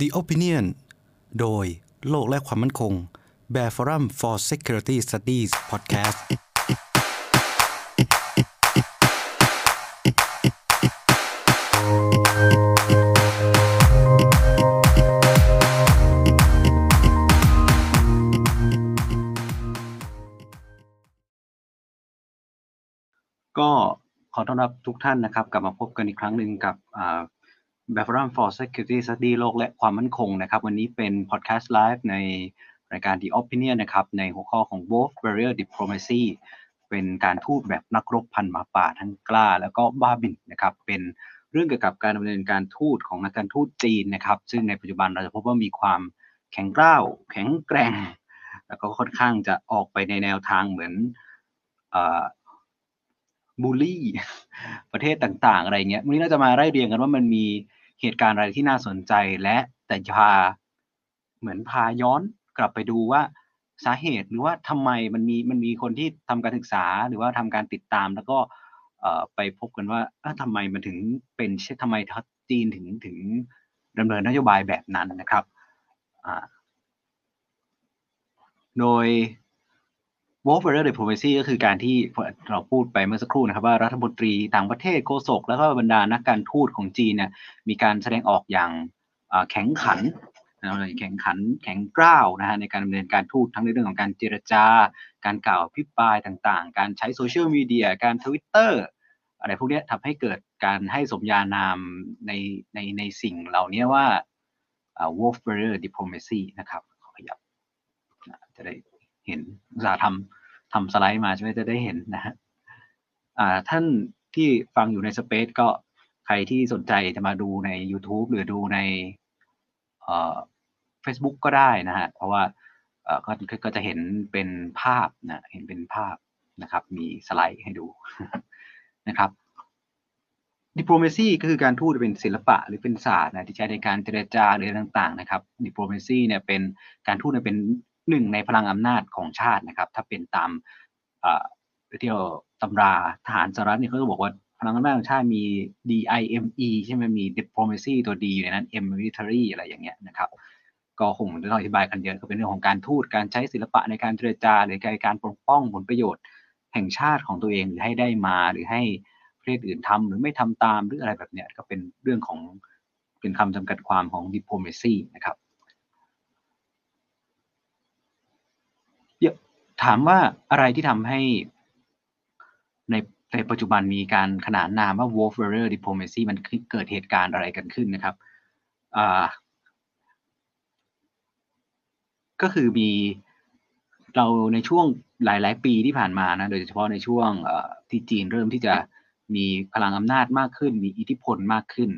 The Opinion โดยโลกและความมั่นคง Bear Forum for Security Studies Podcast ก็ขอต้อนรับทุกท่านนะครับ กลับมาพบกันอีกครั้งหนึ่งกับ แบบ Forum for Security Study โลกและความมั่นคงนะครับ วันนี้เป็นพอดแคสต์ไลฟ์ในรายการ The Opinion นะครับ ในหัวข้อของ Wolf Barrier Diplomacy เป็นการทูตแบบนักรบพันหมาป่าทั้งกล้า แล้วก็บ้าบินนะครับ เป็นเรื่องเกี่ยวกับการดำเนินการทูตของนักการทูตจีนนะครับ ซึ่งในปัจจุบันเราจะพบว่ามีความแข็งกร้าว แข็งแกร่ง แล้วก็ค่อนข้างจะออกไปในแนวทางเหมือน บูลลี่ ประเทศต่าง ๆ อะไรเงี้ยวันนี้เราจะมาไล่เรียงกันว่ามันมีเหตุการณ์อะไรที่น่าสนใจและแต่พาเหมือนพาย้อนกลับไปดูว่าสาเหตุหรือว่าทำไมมันมีมันมีคนที่ทำการศึกษาหรือว่าทำการติดตาม แล้วก็ไปพบกันว่าทำไมมันถึงเป็นทำไมจีนถึงถึงดำเนินนโยบายแบบนั้นนะครับโดย w o l f Barrier Diplomacy ก็คือการที่เราพูดไปเมื่อสักครู่นะครับ ว่ารัฐมนตรีต่างประเทศโฆษกแล้วก็บรรดานักการทูตของจีนเนี่ยมีการแสดงออกอย่างแข็งขันแข่งขันแข็งกร้าวนะฮะในการดำเนินการทูตทั้งในเรื่องของการเจรจา การกล่าวพิปรายต่างๆ การใช้โซเชียลมีเดียการทวิตเตอร์อะไรพวกนี้ทำให้เกิดการให้สมญานามในในในสิ่งเหล่านี้ว่า wolf barrier diplomacy นะครับขอขยับจะได้ เห็นอุตสาห์ทำทำสไลด์มาใช่ไหมจะได้เห็นนะฮะท่านที่ฟังอยู่ในสเปซก็ใครที่สนใจจะมาดูใน YouTube หรือดูในเฟซบุ๊กก็ได้นะฮะ เพราะว่าก็ก็จะเห็นเป็นภาพนะ เห็นเป็นภาพนะครับ มีสไลด์ให้ดูนะครับdiplomacy ก็คือการทูตเป็นศิลปะหรือเป็นศาสตร์นะที่ใช้ในการเจรจาหรือต่าง ๆ นะครับ diplomacy เนี่ยเป็นการทูตเป็น หนึ่งในพลังอำนาจของชาตินะครับ ถ้าเป็นตามที่เราตำราทหารสหรัฐเนี่ยเขาจะบอกว่าพลังอำนาจของชาติมี DIME ใช่ไหมมี diplomacy ตัว D อยู่ในนั้น M military อะไรอย่างเงี้ยนะครับ ก็คงจะต้องอธิบายกันเยอะก็เป็นเรื่องของการทูตการใช้ศิลปะในการเจรจา หรือการปกป้องผลประโยชน์ แห่งชาติของตัวเองหรือให้ได้มาหรือให้ประเทศอื่นทำหรือไม่ทำตามหรืออะไรแบบเนี้ยก็เป็นเรื่องของเป็นคำจำกัดความของ diplomacy นะครับ ถามว่าอะไรที่ทำให้ในในปัจจุบันมีการขนานนามว่า Wolf Warrior Diplomacy มันเกิดเหตุการณ์อะไรกันขึ้นนะครับก็คือมีเราในช่วงหลาย ๆ ปีที่ผ่านมานะ โดยเฉพาะในช่วงที่จีนเริ่มที่จะมีพลังอำนาจมากขึ้น มีอิทธิพลมากขึ้น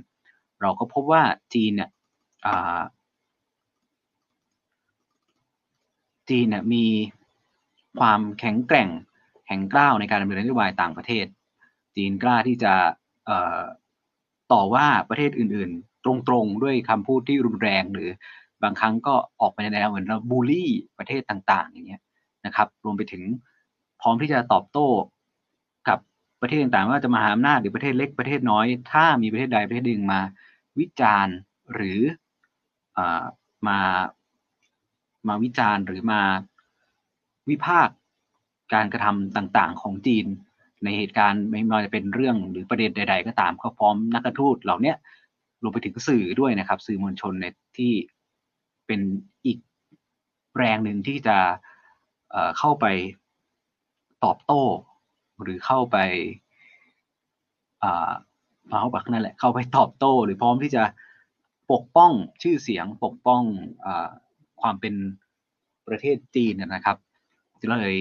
เราก็พบว่าจีนเนี่ยจีนเนี่ยมี ความแข็งแกร่งแข็งกล้าวในการดำเนินนโยบายต่างประเทศ จีนกล้าที่จะต่อว่าประเทศอื่น ๆ ตรง ๆ ด้วยคำพูดที่รุนแรงหรือบางครั้งก็ออกไปในแนวเหมือนเราบูลลี่ประเทศต่าง ๆ อย่างเงี้ยนะครับ รวมไปถึงพร้อมที่จะตอบโต้กับประเทศต่างๆว่าจะมาหาอำนาจหรือประเทศเล็กประเทศน้อย ถ้ามีประเทศใดประเทศหนึ่งมาวิจารณ์หรืออมามาวิจารณ์หรือมา วิพากษ์การกระทำต่างๆ ของจีน ในเหตุการณ์ไม่ว่าจะเป็นเรื่องหรือประเด็นใด ๆ ก็ตามก็พร้อมนักการทูตเหล่านี้รวมไปถึงสื่อด้วยนะครับ สื่อมวลชนในที่เป็นอีกแรงหนึ่งที่จะเข้าไปตอบโต้ หรือเข้าไปมาเข้าไปนั่นแหละเข้าไปตอบโต้ หรือพร้อมที่จะปกป้องชื่อเสียงปกป้องอความเป็นประเทศจีนนะครับ เลย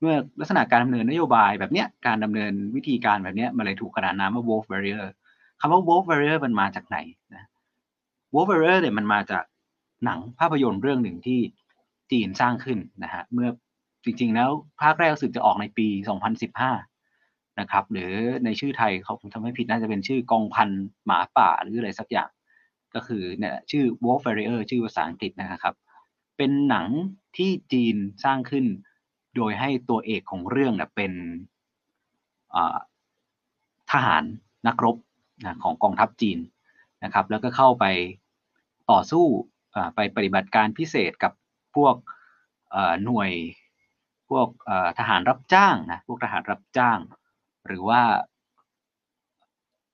เมื่อลักษณะการดำเนินนโยบายแบบเนี้ยการดำเนินวิธีการแบบเนี้ยมันเลยถูกขนานนามว่า wolf barrier คำว่า wolf barrier มันมาจากไหนนะ wolf barrier เนี่ยมันมาจากหนังภาพยนตร์เรื่องหนึ่งที่จีนสร้างขึ้นนะฮะเมื่อจริงๆแล้วภาคแรกสึกจะออกในปี 2015 นะครับ หรือในชื่อไทยเขาผมทำให้ผิดน่าจะเป็นชื่อกองพันหมาป่าหรืออะไรสักอย่าง ก็คือเนี่ยชื่อ wolf barrier ชื่อภาษาอังกฤษนะครับ เป็นหนังที่จีนสร้างขึ้น โดยให้ตัวเอกของเรื่องนะเป็นทหารนักรบนะของกองทัพจีนนะครับ แล้วก็เข้าไปต่อสู้ไปปฏิบัติการพิเศษกับพวกหน่วยพวกทหารรับจ้างนะพวกทหารรับจ้าง หรือว่า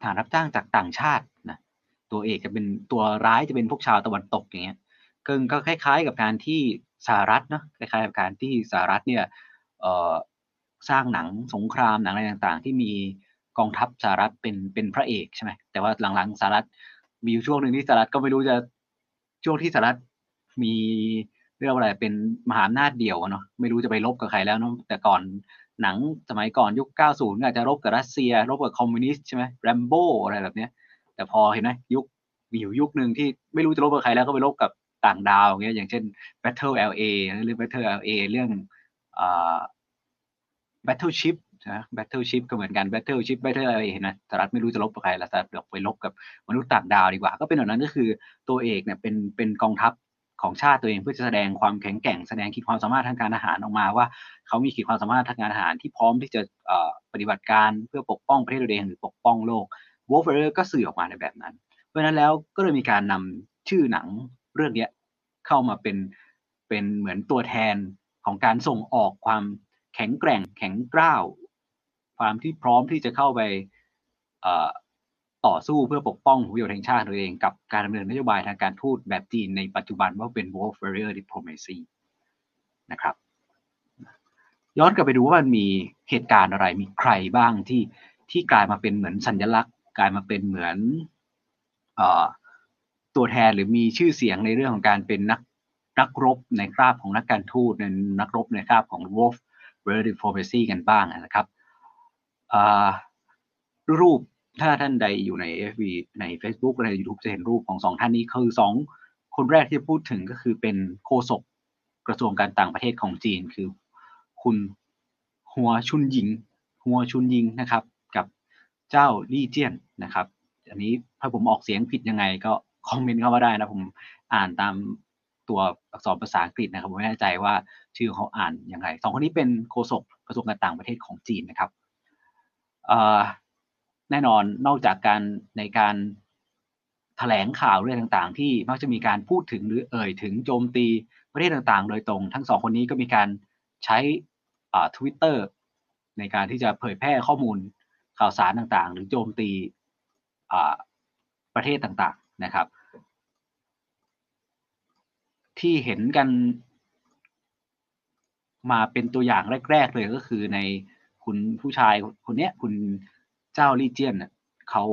ทหารรับจ้างจากต่างชาตินะตัวเอกจะเป็นตัวร้ายจะเป็นพวกชาวตะวันตกอย่างเงี้ย ก็คล้ายๆกับการที่สหรัฐเนาะคล้ายๆกับการที่สหรัฐเนี่ยสร้างหนังสงครามหนังอะไรต่างๆ ที่มีกองทัพสหรัฐเป็นเป็นพระเอกใช่ไหมแต่ว่าหลังๆสหรัฐมีช่วงหนึ่งที่สหรัฐก็ไม่รู้จะช่วงที่สหรัฐมีเรื่องอะไรเป็นมหาอำนาจเดี่ยวเนาะไม่รู้จะไปลบกับใครแล้วเนาะแต่ก่อนหนังสมัยก่อนยุค 90ก็อาจจะรบกับรัสเซีย รบกับคอมมิวนิสต์ใช่ไหมแรมโบ้อะไรแบบเนี้ย แต่พอเห็นไหมยุคมีอยู่ยุคหนึ่งที่ไม่รู้จะรบกับใครแล้วก็ไปรบกับ ต่างดาวอย่างเงี้ยอย่างเช่น Battle LA หรือ Battle LA เรื่องอ Battleship นะ Battleship ก็เหมือนกัน Battleship Battle LA เห็นไหมสหรัฐไม่รู้จะรบกับใครแล้วสหรัฐไปรบกับมนุษย์ต่างดาวดีกว่า ก็เป็นแบบนั้นก็คือตัวเอกเนี่ยเป็นเป็นกองทัพของชาติตัวเองเพื่อจะแสดงความแข็งแกร่งแสดงขีดความสามารถทางการอาหารออกมาว่าเขามีขีดความสามารถทางการอาหารที่พร้อมที่จะปฏิบัติการเพื่อปกป้องประเทศตัวเองหรือปกป้องโลก Wolf r i e r ก็สื่อออกมาในแบบนั้น เพราะฉะนั้นแล้วก็เลยมีการนำชื่อหนัง เรื่องนี้เข้ามาเป็นเป็นเหมือนตัวแทนของการส่งออกความแข็งแกร่งแข็งกร้าว ความที่พร้อมที่จะเข้าไปต่อสู้เพื่อปกป้องผลประโยชน์แห่งชาติตัวเองกับการดำเนินนโยบายทางการทูตแบบจีนในปัจจุบันว่าเป็น Wolf Warrior Diplomacy นะครับ ย้อนกลับไปดูว่ามันมีเหตุการณ์อะไรมีใครบ้างที่ที่กลายมาเป็นเหมือนสัญลักษณ์ กลายมาเป็นเหมือนอ ตัวแทนหรือมีชื่อเสียงในเรื่องของการเป็นนักนักรบในคราบของนักการทูตในนักรบในคราบของ Wolf Warrior Diplomacy กันบ้างนะครับรูปถ้าท่านใดอยู่ใน FB ใน Facebook ใน YouTube จะเห็นรูปของสองท่านนี้คือสองคนแรกที่พูดถึงก็คือเป็นโฆษกกระทรวงการต่างประเทศของจีน คือคุณหัวชุนหญิง หัวชุนยิงนะครับ กับเจ้าลี่เจียนนะครับ อันนี้ถ้าผมออกเสียงผิดยังไงก็ คอมเมนต์เข้ามาได้นะผมอ่านตามตัวอักษรภาษาอังกฤษนะครับผมไม่แน่ใจว่าชื่อเขาอ่านยังไงสองคนนี้เป็นโฆษกกระทรวงการต่างประเทศของจีนนะครับแน่นอนนอกจากการในการถแถลงข่าวเรื่องต่างๆ ที่มักจะมีการพูดถึงหรือเอ่ยถึงโจมตีประเทศต่างๆ โดยตรง ทั้งสองคนนี้ก็มีการใช้ทวิตเตอร์ในการที่จะเผยแพร่ข้อมูลข่าวสารต่างๆ หรือโจมตีประเทศต่างๆ นะครับ ที่เห็นกันมาเป็นตัวอย่างแรก ๆ เลยก็คือในคุณผู้ชายคนนี้คุณเจ้าลีเจียนเขา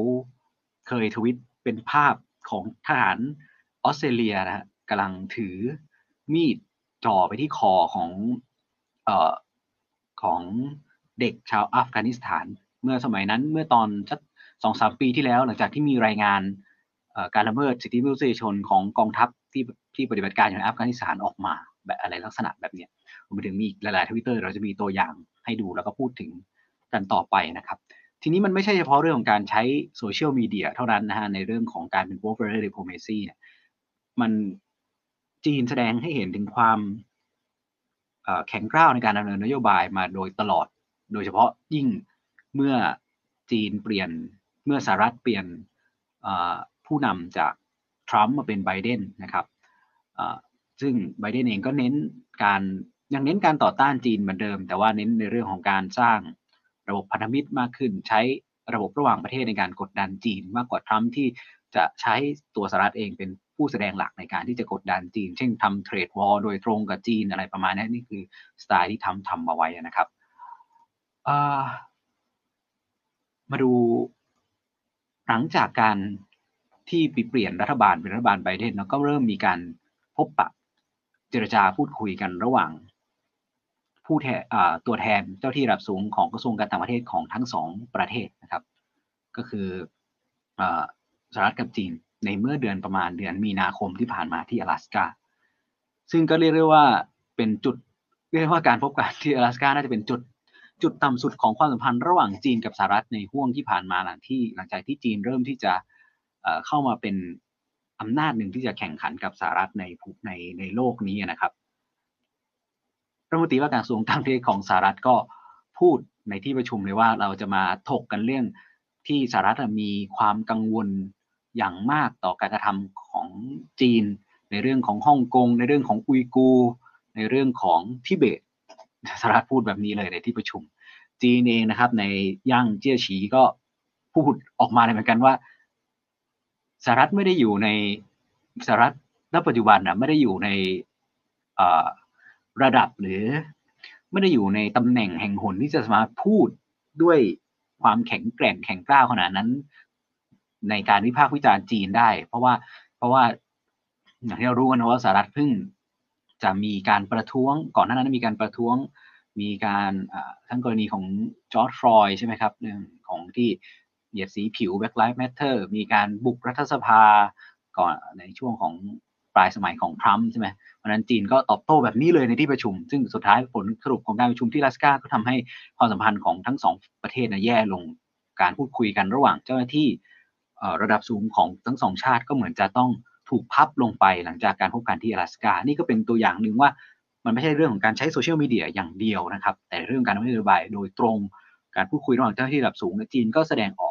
เคยทวิตเป็นภาพของทหารออสเตรเลียนะฮะกำลังถือมีดจ่อไปที่คอของเอ่อของเด็กชาวอัฟกานิสถาน เมื่อสมัยนั้นเมื่อตอนสักสองสามปีที่แล้ว หลังจากที่มีรายงาน การละเมิดสิทธิมนุษยชนของกองทัพที่ที่ปฏิบัติการอยู่ในอัฟกานิสถานออกมาแบบอะไรลักษณะแบบนี้รวมไปถึงมีหลายๆทวิตเตอร์เราจะมีตัวอย่างให้ดูแล้วก็พูดถึงกันต่อไปนะครับ ทีนี้มันไม่ใช่เฉพาะเรื่องของการใช้โซเชียลมีเดียเท่านั้นนะฮะในเรื่องของการเป็น w o r f a r e diplomacy เนี่ยมันจีนแสดงให้เห็นถึงความแข็งกร้าวในการดำเนินนโยบายมาโดยตลอด โดยเฉพาะยิ่งเมื่อจีนเปลี่ยนเมื่อสหรัฐเปลี่ยน ผู้นำจากทรัมป์มาเป็นไบเดนนะครับซึ่งไบเดนเองก็เน้นการยังเน้นการต่อต้านจีนเหมือนเดิม แต่ว่าเน้นในเรื่องของการสร้างระบบพันธมิตรมากขึ้น ใช้ระบบระหว่างประเทศในการกดดันจีน มากกว่าทรัมป์ที่จะใช้ตัวสหรัฐเองเป็นผู้แสดงหลักในการที่จะกดดันจีน เช่นทำเทรดวอลโดยตรงกับจีนอะไรประมาณนี้นี่คือสไตล์ที่ทำทำมาไว้นะครับมาดูหลังจากการ ที่เปลี่ยนรัฐบาลเป็นรัฐบาลไบเดนแล้วก็เริ่มมีการพบปะเจรจาพูดคุยกันระหว่างผู้แทนตัวแทนเจ้าที่ระดับสูงของกระทรวงการต่างประเทศของทั้งสองประเทศนะครับ ก็คือสหรัฐกับจีนในเมื่อเดือนประมาณเดือนมีนาคมที่ผ่านมาที่阿拉斯กาซึ่งก็เรียกได้ว่าเป็นจุดเรียกว่าการพบกันที่阿拉斯กาน่าจะเป็นจุดจุดต่ำสุดของความสัมพันธ์ระหว่างจีนกับสหรัฐในห่วงที่ผ่านมาหลังที่หลังจากที่จีนเริ่มที่จะ เข้ามาเป็นอำนาจหนึ่งที่จะแข่งขันกับสหรัฐในในในโลกนี้นะครับรัฐมนตรีว่าการกระทรวงต่างประเทศของสหรัฐก็พูดในที่ประชุมเลยว่าเราจะมาถกกันเรื่องที่สหรัฐมีความกังวลอย่างมากต่อการกระทำของของจีน ในเรื่องของฮ่องกงในเรื่องของอุยกูร์ในเรื่องของทิเบตสหรัฐพูดแบบนี้เลยในที่ประชุม จีนเองนะครับในย่างเจี้ยฉีก็พูดออกมาเลยเหมือนกันว่า สหรัฐไม่ได้อยู่ในสหรัฐณปัจจุบันนะไม่ได้อยู่ในระดับหรือ ไม่ได้อยู่ในตำแหน่งแห่งหนที่จะสามารถพูดด้วยความแข็งแกร่งแข็งกล้าขนาดนั้น ในการวิพากษ์วิจารณ์จีนได้ เพราะว่าเพราะว่าอย่างที่เรารู้กันนะว่าสหรัฐเพิ่งจะมีการประท้วงก่อนหน้านั้นมีการประท้วงมีการทั้งกรณีของจอร์จฟลอยใช่ไหมครับเรื่องของที่ เหยียดสีผิว Black Lives Matter มีการบุกรัฐสภาก่อนในช่วงของปลายสมัยของทรัมป์ใช่ไหมเพราะนั้นจีนก็ตอบโต้แบบนี้เลยในที่ประชุม ซึ่งสุดท้ายผลสรุปของการประชุมที่ลาสกาก็ทำให้ความสัมพันธ์ของทั้งสองประเทศนะแย่ลง การพูดคุยกันระหว่างเจ้าหน้าที่ระดับสูงของทั้งสองชาติก็เหมือนจะต้องถูกพับลงไปหลังจากการพบกันที่ลาสกา นี่ก็เป็นตัวอย่างหนึ่งว่ามันไม่ใช่เรื่องของการใช้โซเชียลมีเดียอย่างเดียวนะครับ แต่เรื่องการนโยบายโดยตรง การพูดคุยระหว่างเจ้าหน้าที่ระดับสูงจีนก็แสดงออก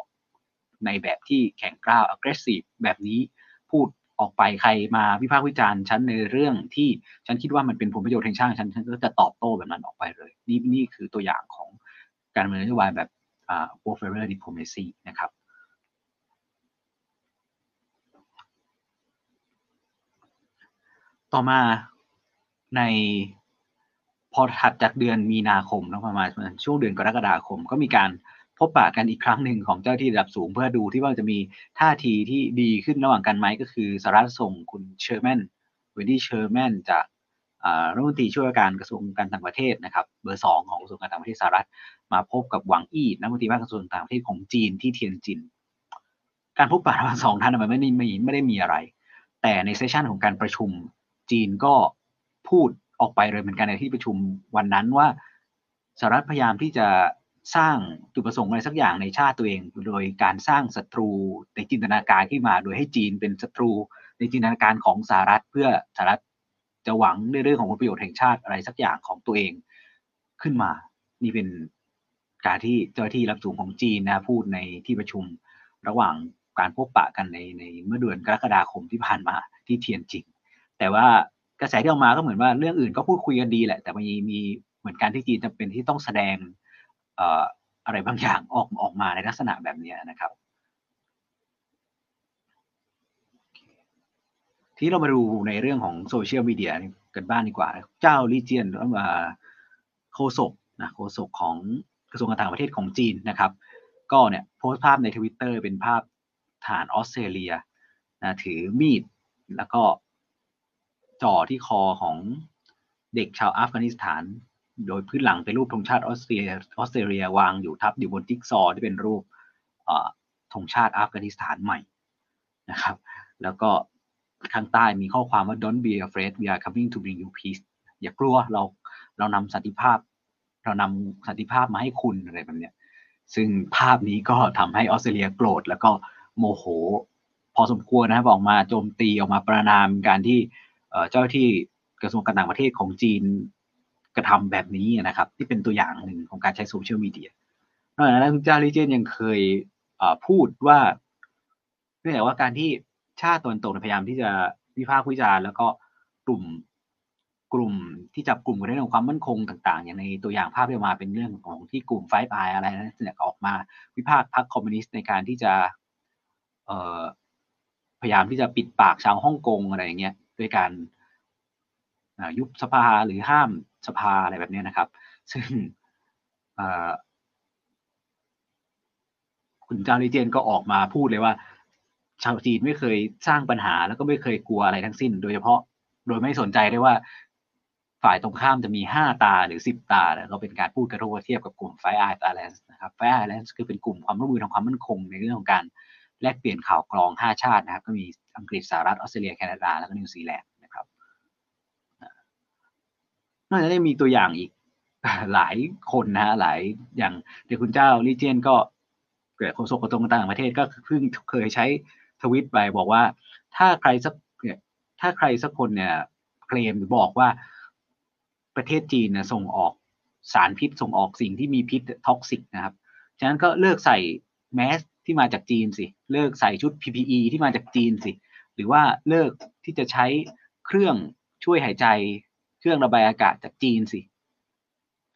ในแบบที่แข็งกร้าว aggressive แบบนี้พูดออกไปใครมาวิพากษ์วิจารณ์ฉันในเรื่องที่ฉันคิดว่ามันเป็นผลประโยชน์แห่งชาติฉันฉันก็จะตอบโต้แบบนั้นออกไปเลย นี่นี่คือตัวอย่างของการเมืองนโยบายแบบอ่า warfare diplomacy นะครับ ต่อมาในพอถัดจากเดือนมีนาคมแล้วประมาณช่วงเดือนกรกฎาคม ก็มีการ พบปะกันอีกครั้งหนึ่งของเจ้าหน้าที่ระดับสูง เพื่อดูที่ว่าจะมีท่าทีที่ดีขึ้นระหว่างกันไหมก็คือสหรัฐส่งคุณเชอร์แมนเวนดี้เชอร์แมนจากรัฐมนตรีช่วยว่าการกระทรวงการต่างประเทศนะครับ เบอร์สองของกระทรวงการต่างประเทศสหรัฐ มาพบกับหวังอี้รัฐมนตรีว่าการกระทรวงต่างประเทศของจีนที่เทียนจิน การพบปะระหว่างสองท่านมันไม่ได้ไม่ไม่ได้มีอะไร แต่ในเซสชันของการประชุมจีนก็พูดออกไปเลยเหมือนกันในที่ประชุมวันนั้นว่าสหรัฐพยายามที่จะ สร้างจุดประสงค์อะไรสักอย่างในชาติตัวเอง โดยการสร้างศัตรูในจินตนาการขึ้นมาโดยให้จีนเป็นศัตรูในจินตนาการของสหรัฐเพื่อสหรัฐจะหวังในเรื่องของผลประโยชน์แห่งชาติอะไรสักอย่างของตัวเองขึ้นมา นี่เป็นการที่เจ้าหน้าที่รับสูงของจีนนะพูดในที่ประชุมระหว่างการพบปะกันในในเมื่อเดือนกรกฎาคมที่ผ่านมาที่เทียนจิง แต่ว่ากระแสที่ออกมาก็เหมือนว่าเรื่องอื่นก็พูดคุยกันดีแหละ แต่มีมีเหมือนกันที่จีนจำเป็นที่ต้องแสดง อะไรบางอย่างออกออกมาในลักษณะแบบนี้นะครับที่เรามาดูในเรื่องของโซเชียลมีเดียกันบ้างดีกว่า จ้าวลี่เจียนหรือว่าโฆษกนะโฆษกของกระทรวงการต่างประเทศของจีนนะครับ ก็เนี่ยโพสต์ภาพในทวิตเตอร์เป็นภาพทหารออสเตรเลียนะถือมีดแล้วก็จ่อที่คอของเด็กชาวอัฟกานิสถาน โดยพื้นหลังเป็นรูปธงชาติออสเตรียออสเตรเลียวางอยู่ทับอยู่บนจิ๊กซอว์ที่เป็นรูปธงชาติอัฟกานิสถานใหม่นะครับ แล้วก็ข้างใต้มีข้อความว่า don't be afraid we are coming to bring you peace อย่ากลัวเราเรานำสันติภาพ เรานำสันติภาพมาให้คุณอะไรแบบเนี้ยซึ่งภาพนี้ก็ทำให้ออสเตรเลียโกรธ แล้วก็โมโห พอสมควรนะครับออกมาโจมตีออกมาประนามการที่เจ้าที่กระทรวงการต่างประเทศของจีน กระทำแบบนี้นะครับ ที่เป็นตัวอย่างหนึ่งของการใช้โซเชียลมีเดียนอกจากนั้นคุณจาริเจนยังเคยพูดว่าเนื่องจากว่าการที่ชาติตนตกพยายามที่จะวิพากษ์วิจารณ์แล้วก็กลุ่มกลุ่มที่จับกลุ่มกันในเรื่องความมั่นคงต่าง ๆ อย่างในตัวอย่างภาพที่มาเป็นเรื่องของที่กลุ่มไฟปายอะไรนะเนี่ยออกมา วิพากษ์พรรคคอมมิวนิสต์ในการที่จะเอ่อพยายามที่จะปิดปากชาวฮ่องกงอะไรอย่างเงี้ยด้วยการยุบสภาหรือห้าม สภาอะไรแบบนี้นะครับ ซึ่งคุณจ้าวลี่เจียนก็ออกมาพูดเลยว่า ชาวจีนไม่เคยสร้างปัญหาแล้วก็ไม่เคยกลัวอะไรทั้งสิ้น โดยเฉพาะโดยไม่สนใจได้ว่าฝ่ายตรงข้ามจะมีห้าตาหรือสิบตาแล้วก็เป็นการพูดกระโดดเทียบกับกลุ่ม Five Eyes นะครับ Five Eyes คือเป็นกลุ่มความร่วมมือทางความมั่นคงในเรื่องของการแลกเปลี่ยนข่าวกรองห้าชาตินะครับ ก็มีอังกฤษสหรัฐออสเตรเลียแคนาดา แล้วก็นิวซีแลนด์ นอกจากนี้มีตัวอย่างอีกหลายคนนะหลายอย่างเดี๋ยวคุณจ้าวลี่เจียนก็เกิดโฆษกกระทรวงต่างประเทศก็เพิ่งเคยใช้ทวีตไปบอกว่า ถ้าใครสักเนี่ยถ้าใครสักคนเนี่ยเคลมหรือบอกว่าประเทศจีนนะส่งออกสารพิษส่งออกสิ่งที่มีพิษ toxic นะครับ ฉะนั้นก็เลิกใส่แมสที่มาจากจีนสิ เลิกใส่ชุด PPE ที่มาจากจีนสิ หรือว่าเลิกที่จะใช้เครื่องช่วยหายใจ เครื่องระบายอากาศจากจีนสิ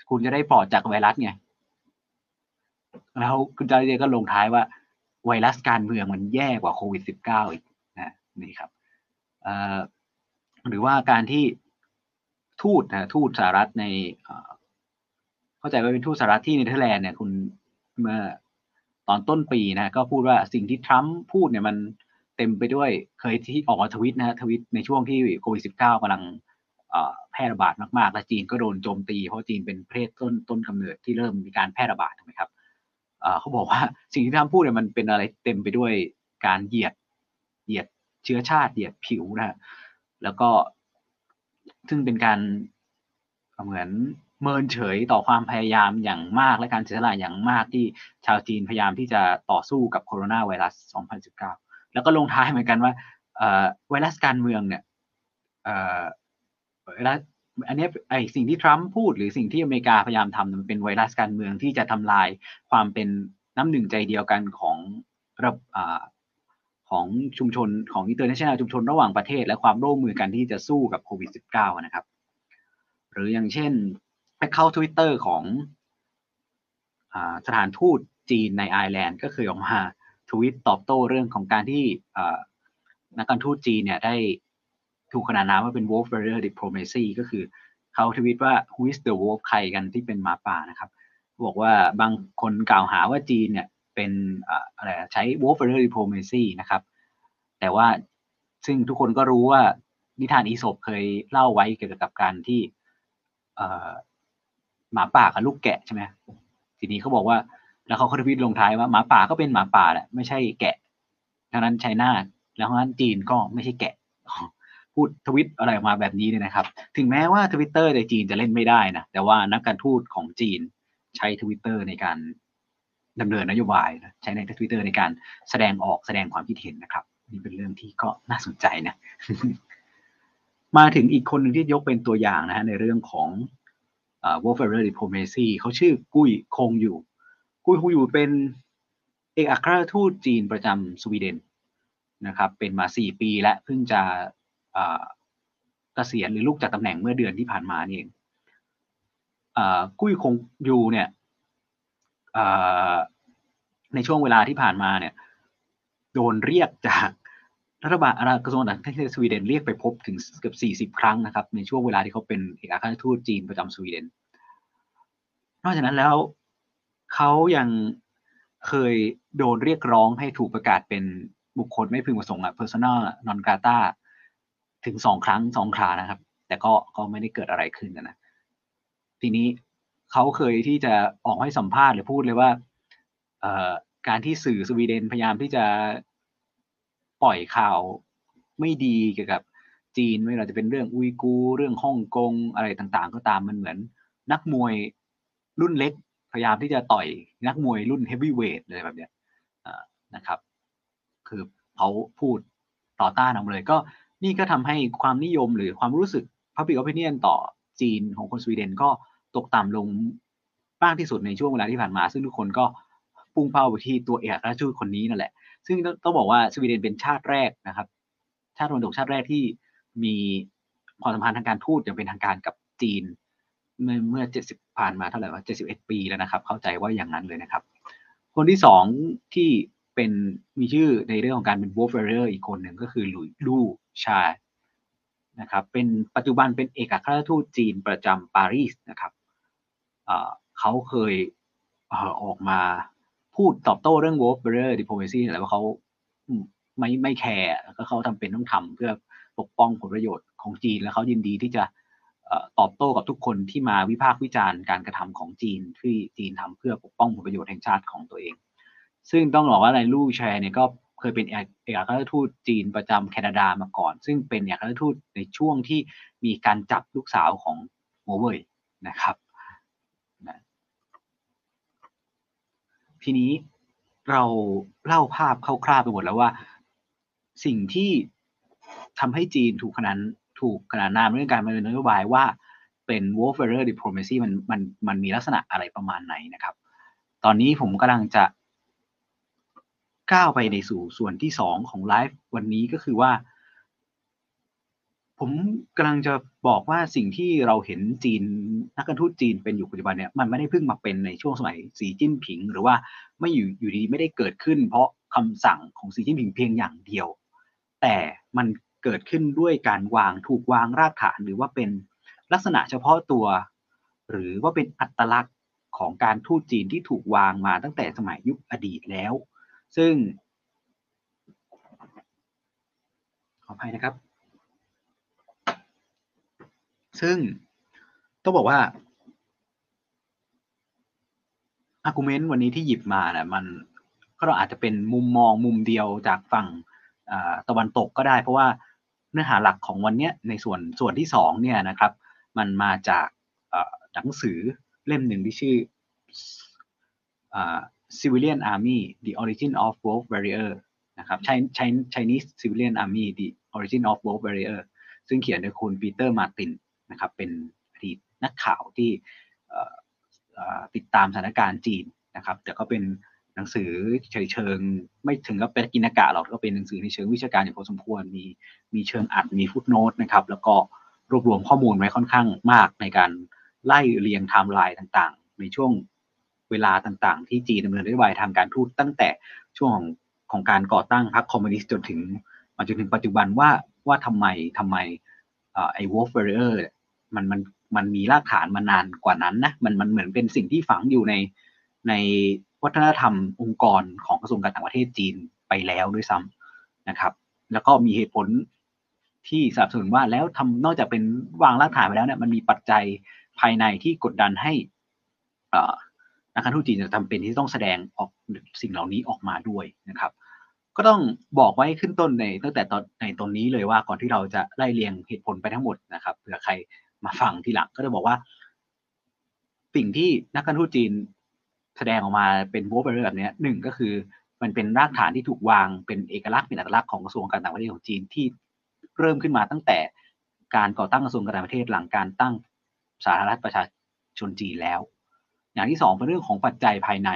คุณจะได้ปลอดจากไวรัสไงแล้วคุณจาริเดก็ลงท้ายว่า ไวรัสการเมืองมันแย่กว่าโควิด -19 อีกนะนี่ครับหรือว่าการที่ทูตนะทูตสหรัฐในเข้าใจว่าเป็นทูตสหรัฐที่เนเธอร์แลนด์เนี่ยคุณเมื่อตอนต้นปีนะก็พูดว่าสิ่งที่ทรัมป์พูดเนี่ยมันเต็มไปด้วยเคยที่ออกมาทวิตนะทวิตในช่วงที่โควิด -19 กำลัง แพร่ระบาดมากๆ และจีนก็โดนโจมตี เพราะจีนเป็นประเทศต้นต้นกำเนิดที่เริ่มมีการแพร่ระบาดถูกไหมครับเขาบอกว่าสิ่งที่ทรัมป์พูดเนี่ยมันเป็นอะไรเต็มไปด้วยการเหยียดเหยียดเชื้อชาติเหยียดผิวนะแล้วก็ซึ่งเป็นการเหมือนเมินเฉยต่อความพยายามอย่างมากและการเสียสละอย่างมากที่ชาวจีนพยายามที่จะต่อสู้กับโคโรนาไวรัส 2019 แล้วก็ลงท้ายเหมือนกันว่าไวรัสการเมืองเนี่ย รัสอันนี้ไอ้สิ่งที่ทรัมป์พูดหรือสิ่งที่อเมริกาพยายามทำมันเป็นไวรัสการเมืองที่จะทำลายความเป็นน้ำหนึ่งใจเดียวกันของระของชุมชนของ international ชุมชนระหว่างประเทศ และความร่วมมือกันที่จะสู้กับโควิด -19 นะครับ หรืออย่างเช่นไปเข้าทวิตเตอร์ของอสถานทูตจีนในไอร์แลนด์ก็เคยออกมาทวิตตอบโต้เรื่องของการที่นักการทูตจีนเนี่ยได้ ถูกขนานนามว่าเป็น wolf barrier diplomacy ก็คือเขาทวิตว่า who is the wolf ใครกันที่เป็นหมาป่านะครับ บอกว่าบางคนกล่าวหาว่าจีนเนี่ยเป็นอะไรใช้ wolf barrier diplomacy นะครับ แต่ว่าซึ่งทุกคนก็รู้ว่านิทานอีสบเคยเล่าไว้เกี่ยวกับการที่หมาป่ากับลูกแกะใช่ไหมทีนี้เขาบอกว่า แล้วเขาทวิตลงท้ายว่าหมาป่าก็เป็นหมาป่าแหละไม่ใช่แกะดังนั้นไชน่าแล้วงั้นจีนก็ไม่ใช่แกะ พูดทวิตอะไรออกมาแบบนี้เนี่ยนะครับ ถึงแม้ว่าทวิตเตอร์ในจีนจะเล่นไม่ได้นะแต่ว่านักการทูตของจีนใช้ทวิตเตอร์ในการดำเนินนโยบายนะใช้ในทวิตเตอร์ในการแสดงออกแสดงความคิดเห็นนะครับ นี่เป็นเรื่องที่ก็น่าสนใจนะ มาถึงอีกคนหนึ่งที่ยกเป็นตัวอย่างนะฮะในเรื่องของ w o l f e r e r diplomacy เขาชื่อกุ้ยคงอยู่ กุ้ยคงอยู่เป็นเอกอัครทูตจีนประจำสวีเดนนะครับ เป็นมาสี่ปีและเพิ่งจะ เกษียณหรือลูกจากตำแหน่งเมื่อเดือนที่ผ่านมานี่เองกุ้ยคงอยู่เนี่ยในช่วงเวลาที่ผ่านมาเนี่ย โดนเรียกจากรัฐบาลกระทรวงต่างประเทศสวีเดนเรียกไปพบถึงเกือบ40 ครั้งนะครับ ในช่วงเวลาที่เขาเป็นเอกอัครราชทูตจีนประจำสวีเดน นอกจากนั้นแล้วเขายังเคยโดนเรียกร้องให้ถูกประกาศเป็นบุคคลไม่พึงประสงค์อะ persona non grata ถึงสองครั้งสองครานะครับ แต่ก็ก็ไม่ได้เกิดอะไรขึ้นนะทีนี้เขาเคยที่จะออกให้สัมภาษณ์หรือพูดเลยว่าการที่สื่อสวีเดนพยายามที่จะปล่อยข่าวไม่ดีเกี่ยวกับจีน ไม่ว่าจะเป็นเรื่องอุยกูเรื่องฮ่องกงอะไรต่างๆ ก็ตามมันเหมือน นักมวยรุ่นเล็กพยายามที่จะต่อยนักมวยรุ่นเฮฟวีเวทอะไรแบบเนี้ยนะครับ คือเขาพูดต่อต้านออกมาเลย ก็ นี่ก็ทำให้ความนิยมหรือความรู้สึก Public Opinion ต่อจีนของคนสวีเดนก็ตกต่ำลงมากที่สุดในช่วงเวลาที่ผ่านมา ซึ่งทุกคนก็พุ่งเป้าไปที่ตัวเอกราชทูตคนนี้นั่นแหละ ซึ่งต้องบอกว่าสวีเดนเป็นชาติแรกนะครับ ชาติตะวันตกชาติแรกที่มีความสัมพันธ์ทางการทูตอย่างเป็นทางการกับจีน เมื่อเมื่อเจ็ดสิบผ่านมาเท่าไหร่ว่าเจ็ดสิบเอ็ดปีแล้วนะครับ เข้าใจว่าอย่างนั้นเลยนะครับ คนที่สองที่เป็นมีชื่อในเรื่องของการเป็น w o l f w a r r i o r อีกคนหนึ่งก็คือหลุยลู่ ชานะครับเป็นปัจจุบันเป็นเอกอัครราชทูตจีนประจำปารีสนะครับเขาเคยออกมาพูดตอบโต้เรื่อง w o l f w a r r i o r diplomacy อะไรว่าเขาไม่ไม่แคร์ก็เขาทำเป็นต้องทำเพื่อปกป้องผลประโยชน์ของจีน และเขายินดีที่จะตอบโต้กับทุกคนที่มาวิพากษ์วิจารณ์การกระทำของจีนที่จีนทำเพื่อปกป้องผลประโยชน์แห่งชาติของตัวเอง ซึ่งต้องบอกว่าในลู่แชร์เนี่ยก็ เคยเป็นเอกอัครราชทูตจีนประจำแคนาดามาก่อน ซึ่งเป็นเอกอัครราชทูตในช่วงที่มีการจับลูกสาวของโมเวยนะครับนะทีนี้เราเล่าภาพคร่าวๆไปหมดแล้วว่า สิ่งที่ทำให้จีนถูกขนานถูกขนานนามเรื่องการดำเนินนโยบายว่าเป็น w o r f a r e r diplomacy มันมันมันมีลักษณะอะไรประมาณไหนนะครับ ตอนนี้ผมกำลังจะ ก้าวไปในสู่ส่วนที่สองของไลฟ์วันนี้ก็คือว่า ผมกำลังจะบอกว่าสิ่งที่เราเห็นจีนนักการทูตจีนเป็นอยู่ปัจจุบันเนี่ยมันไม่ได้เพิ่งมาเป็นในช่วงสมัยสีจิ้นผิง หรือว่าไม่อยู่อยู่ดีไม่ได้เกิดขึ้น เพราะคำสั่งของสีจิ้นผิงเพียงอย่างเดียว แต่มันเกิดขึ้นด้วยการวางถูกวางรากฐานหรือว่าเป็นลักษณะเฉพาะตัว หรือว่าเป็นอัตลักษณ์ของการทูตจีนที่ถูกวางมาตั้งแต่สมัยยุคอดีตแล้ว ซึ่ง ขออภัยนะครับ ซึ่งต้องบอกว่าอาร์กุเมนต์วันนี้ที่หยิบมาเนี่ยมันก็เราอาจจะเป็นมุมมองมุมเดียวจากฝั่งตะวันตกก็ได้ เพราะว่าเนื้อหาหลักของวันนี้ในส่วนส่วนที่สองเนี่ยนะครับ มันมาจากหนังสือเล่มหนึ่งที่ชื่อ Civilian Army The Origin of Wolf Warrior นะครับ Chinese Civilian Army The Origin of Wolf Warrior ซึ่งเขียนโดยคุณปีเตอร์มาตินนะครับเป็นอดีตนักข่าวที่ติดตามสถานการณ์จีนนะครับ แต่ก็เป็นหนังสือเฉยเชิง ไม่ถึงกับเป็นกินากาหรอกก็เป็นหนังสือในเชิงวิชาการอย่างพอสมควรมีมีเชิงอรรถมี footnote นะครับ แล้วก็รวบรวมข้อมูลไว้ค่อนข้างมากในการไล่เรียงไทม์ไลน์ต่างๆ ในช่วง เวลาต่างๆ ที่จีนดำเนินนโยบายทางการทูตตั้งแต่ช่วงของการก่อตั้งพรรคคอมมิวนิสต์จนถึงมาจนถึงปัจจุบันว่าว่าทำไมทำไมไอ้ wolf warrior มันมันมันมีรากฐานมานานกว่านั้นนะมันมันเหมือนเป็นสิ่งที่ฝังอยู่ในในวัฒนธรรมองค์กรของกระทรวงการต่างประเทศจีนไปแล้วด้วยซ้ำนะครับ แล้วก็มีเหตุผลที่สนับสนุนว่าแล้วทำนอกจากเป็นวางรากฐานไปแล้วเนี่ยมันมีปัจจัยภายในที่กดดันให้ นักการทูตจีนจะทำเป็นที่ต้องแสดงออกสิ่งเหล่านี้ออกมาด้วยนะครับ ก็ต้องบอกไว้ขึ้นต้นในตั้งแต่ตอนในตอนนี้เลยว่าก่อนที่เราจะไล่เรียงเหตุผลไปทั้งหมดนะครับเผื่อใครมาฟังทีหลังก็จะบอกว่า สิ่งที่นักการทูตจีนแสดงออกมาเป็นโวเบอร์แบบนี้หนึ่งก็คือมันเป็นรากฐานที่ถูกวางเป็นเอกลักษณ์เป็นอัตลักษณ์ของกระทรวงการต่างประเทศของจีนที่เริ่มขึ้นมาตั้งแต่การก่อตั้งกระทรวงการต่างประเทศหลังการตั้งสาธารณรัฐประชาชนจีนแล้ว อย่างที่สองเป็นเรื่องของปัจจัยภายใน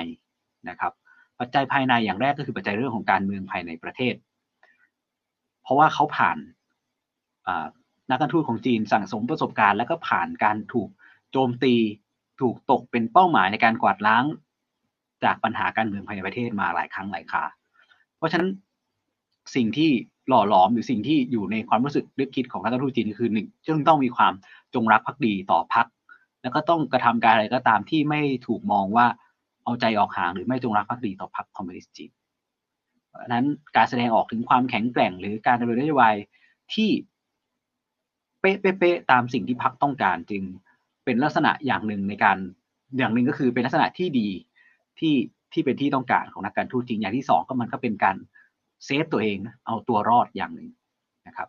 นะครับ ปัจจัยภายในอย่างแรกก็คือปัจจัยเรื่องของการเมืองภายในประเทศ เพราะว่าเขาผ่านนักการทูตของจีนสั่งสมประสบการณ์ แล้วก็ผ่านการถูกโจมตี ถูกตกเป็นเป้าหมายในการกวาดล้างจากปัญหาการเมืองภายในประเทศมาหลายครั้งหลายคราเพราะฉะนั้นสิ่งที่หล่อหลอมหรือสิ่งที่อยู่ในความรู้สึกนึกคิดของนักการทูตจีนคือหนึ่งจึงต้องมีความจงรักภักดีต่อพรรค แล้วก็ต้องกระทำการอะไรก็ตามที่ไม่ถูกมองว่าเอาใจออกห่างหรือไม่จงรักภักดีต่อพรรคคอมมิวนิสต์จีนนั้นการแสดงออกถึงความแข็งแกร่ง หรือการดำเนินนโยบายที่เป๊ะๆตามสิ่งที่พรรคต้องการจึงเป็นลักษณะอย่างหนึ่งในการอย่างหนึ่งก็คือเป็นลักษณะที่ดีที่ที่เป็นที่ต้องการของนักการทูตจีนอย่างที่สองก็มันก็เป็นการเซฟตัวเองเอาตัวรอดอย่างหนึ่งนะครับ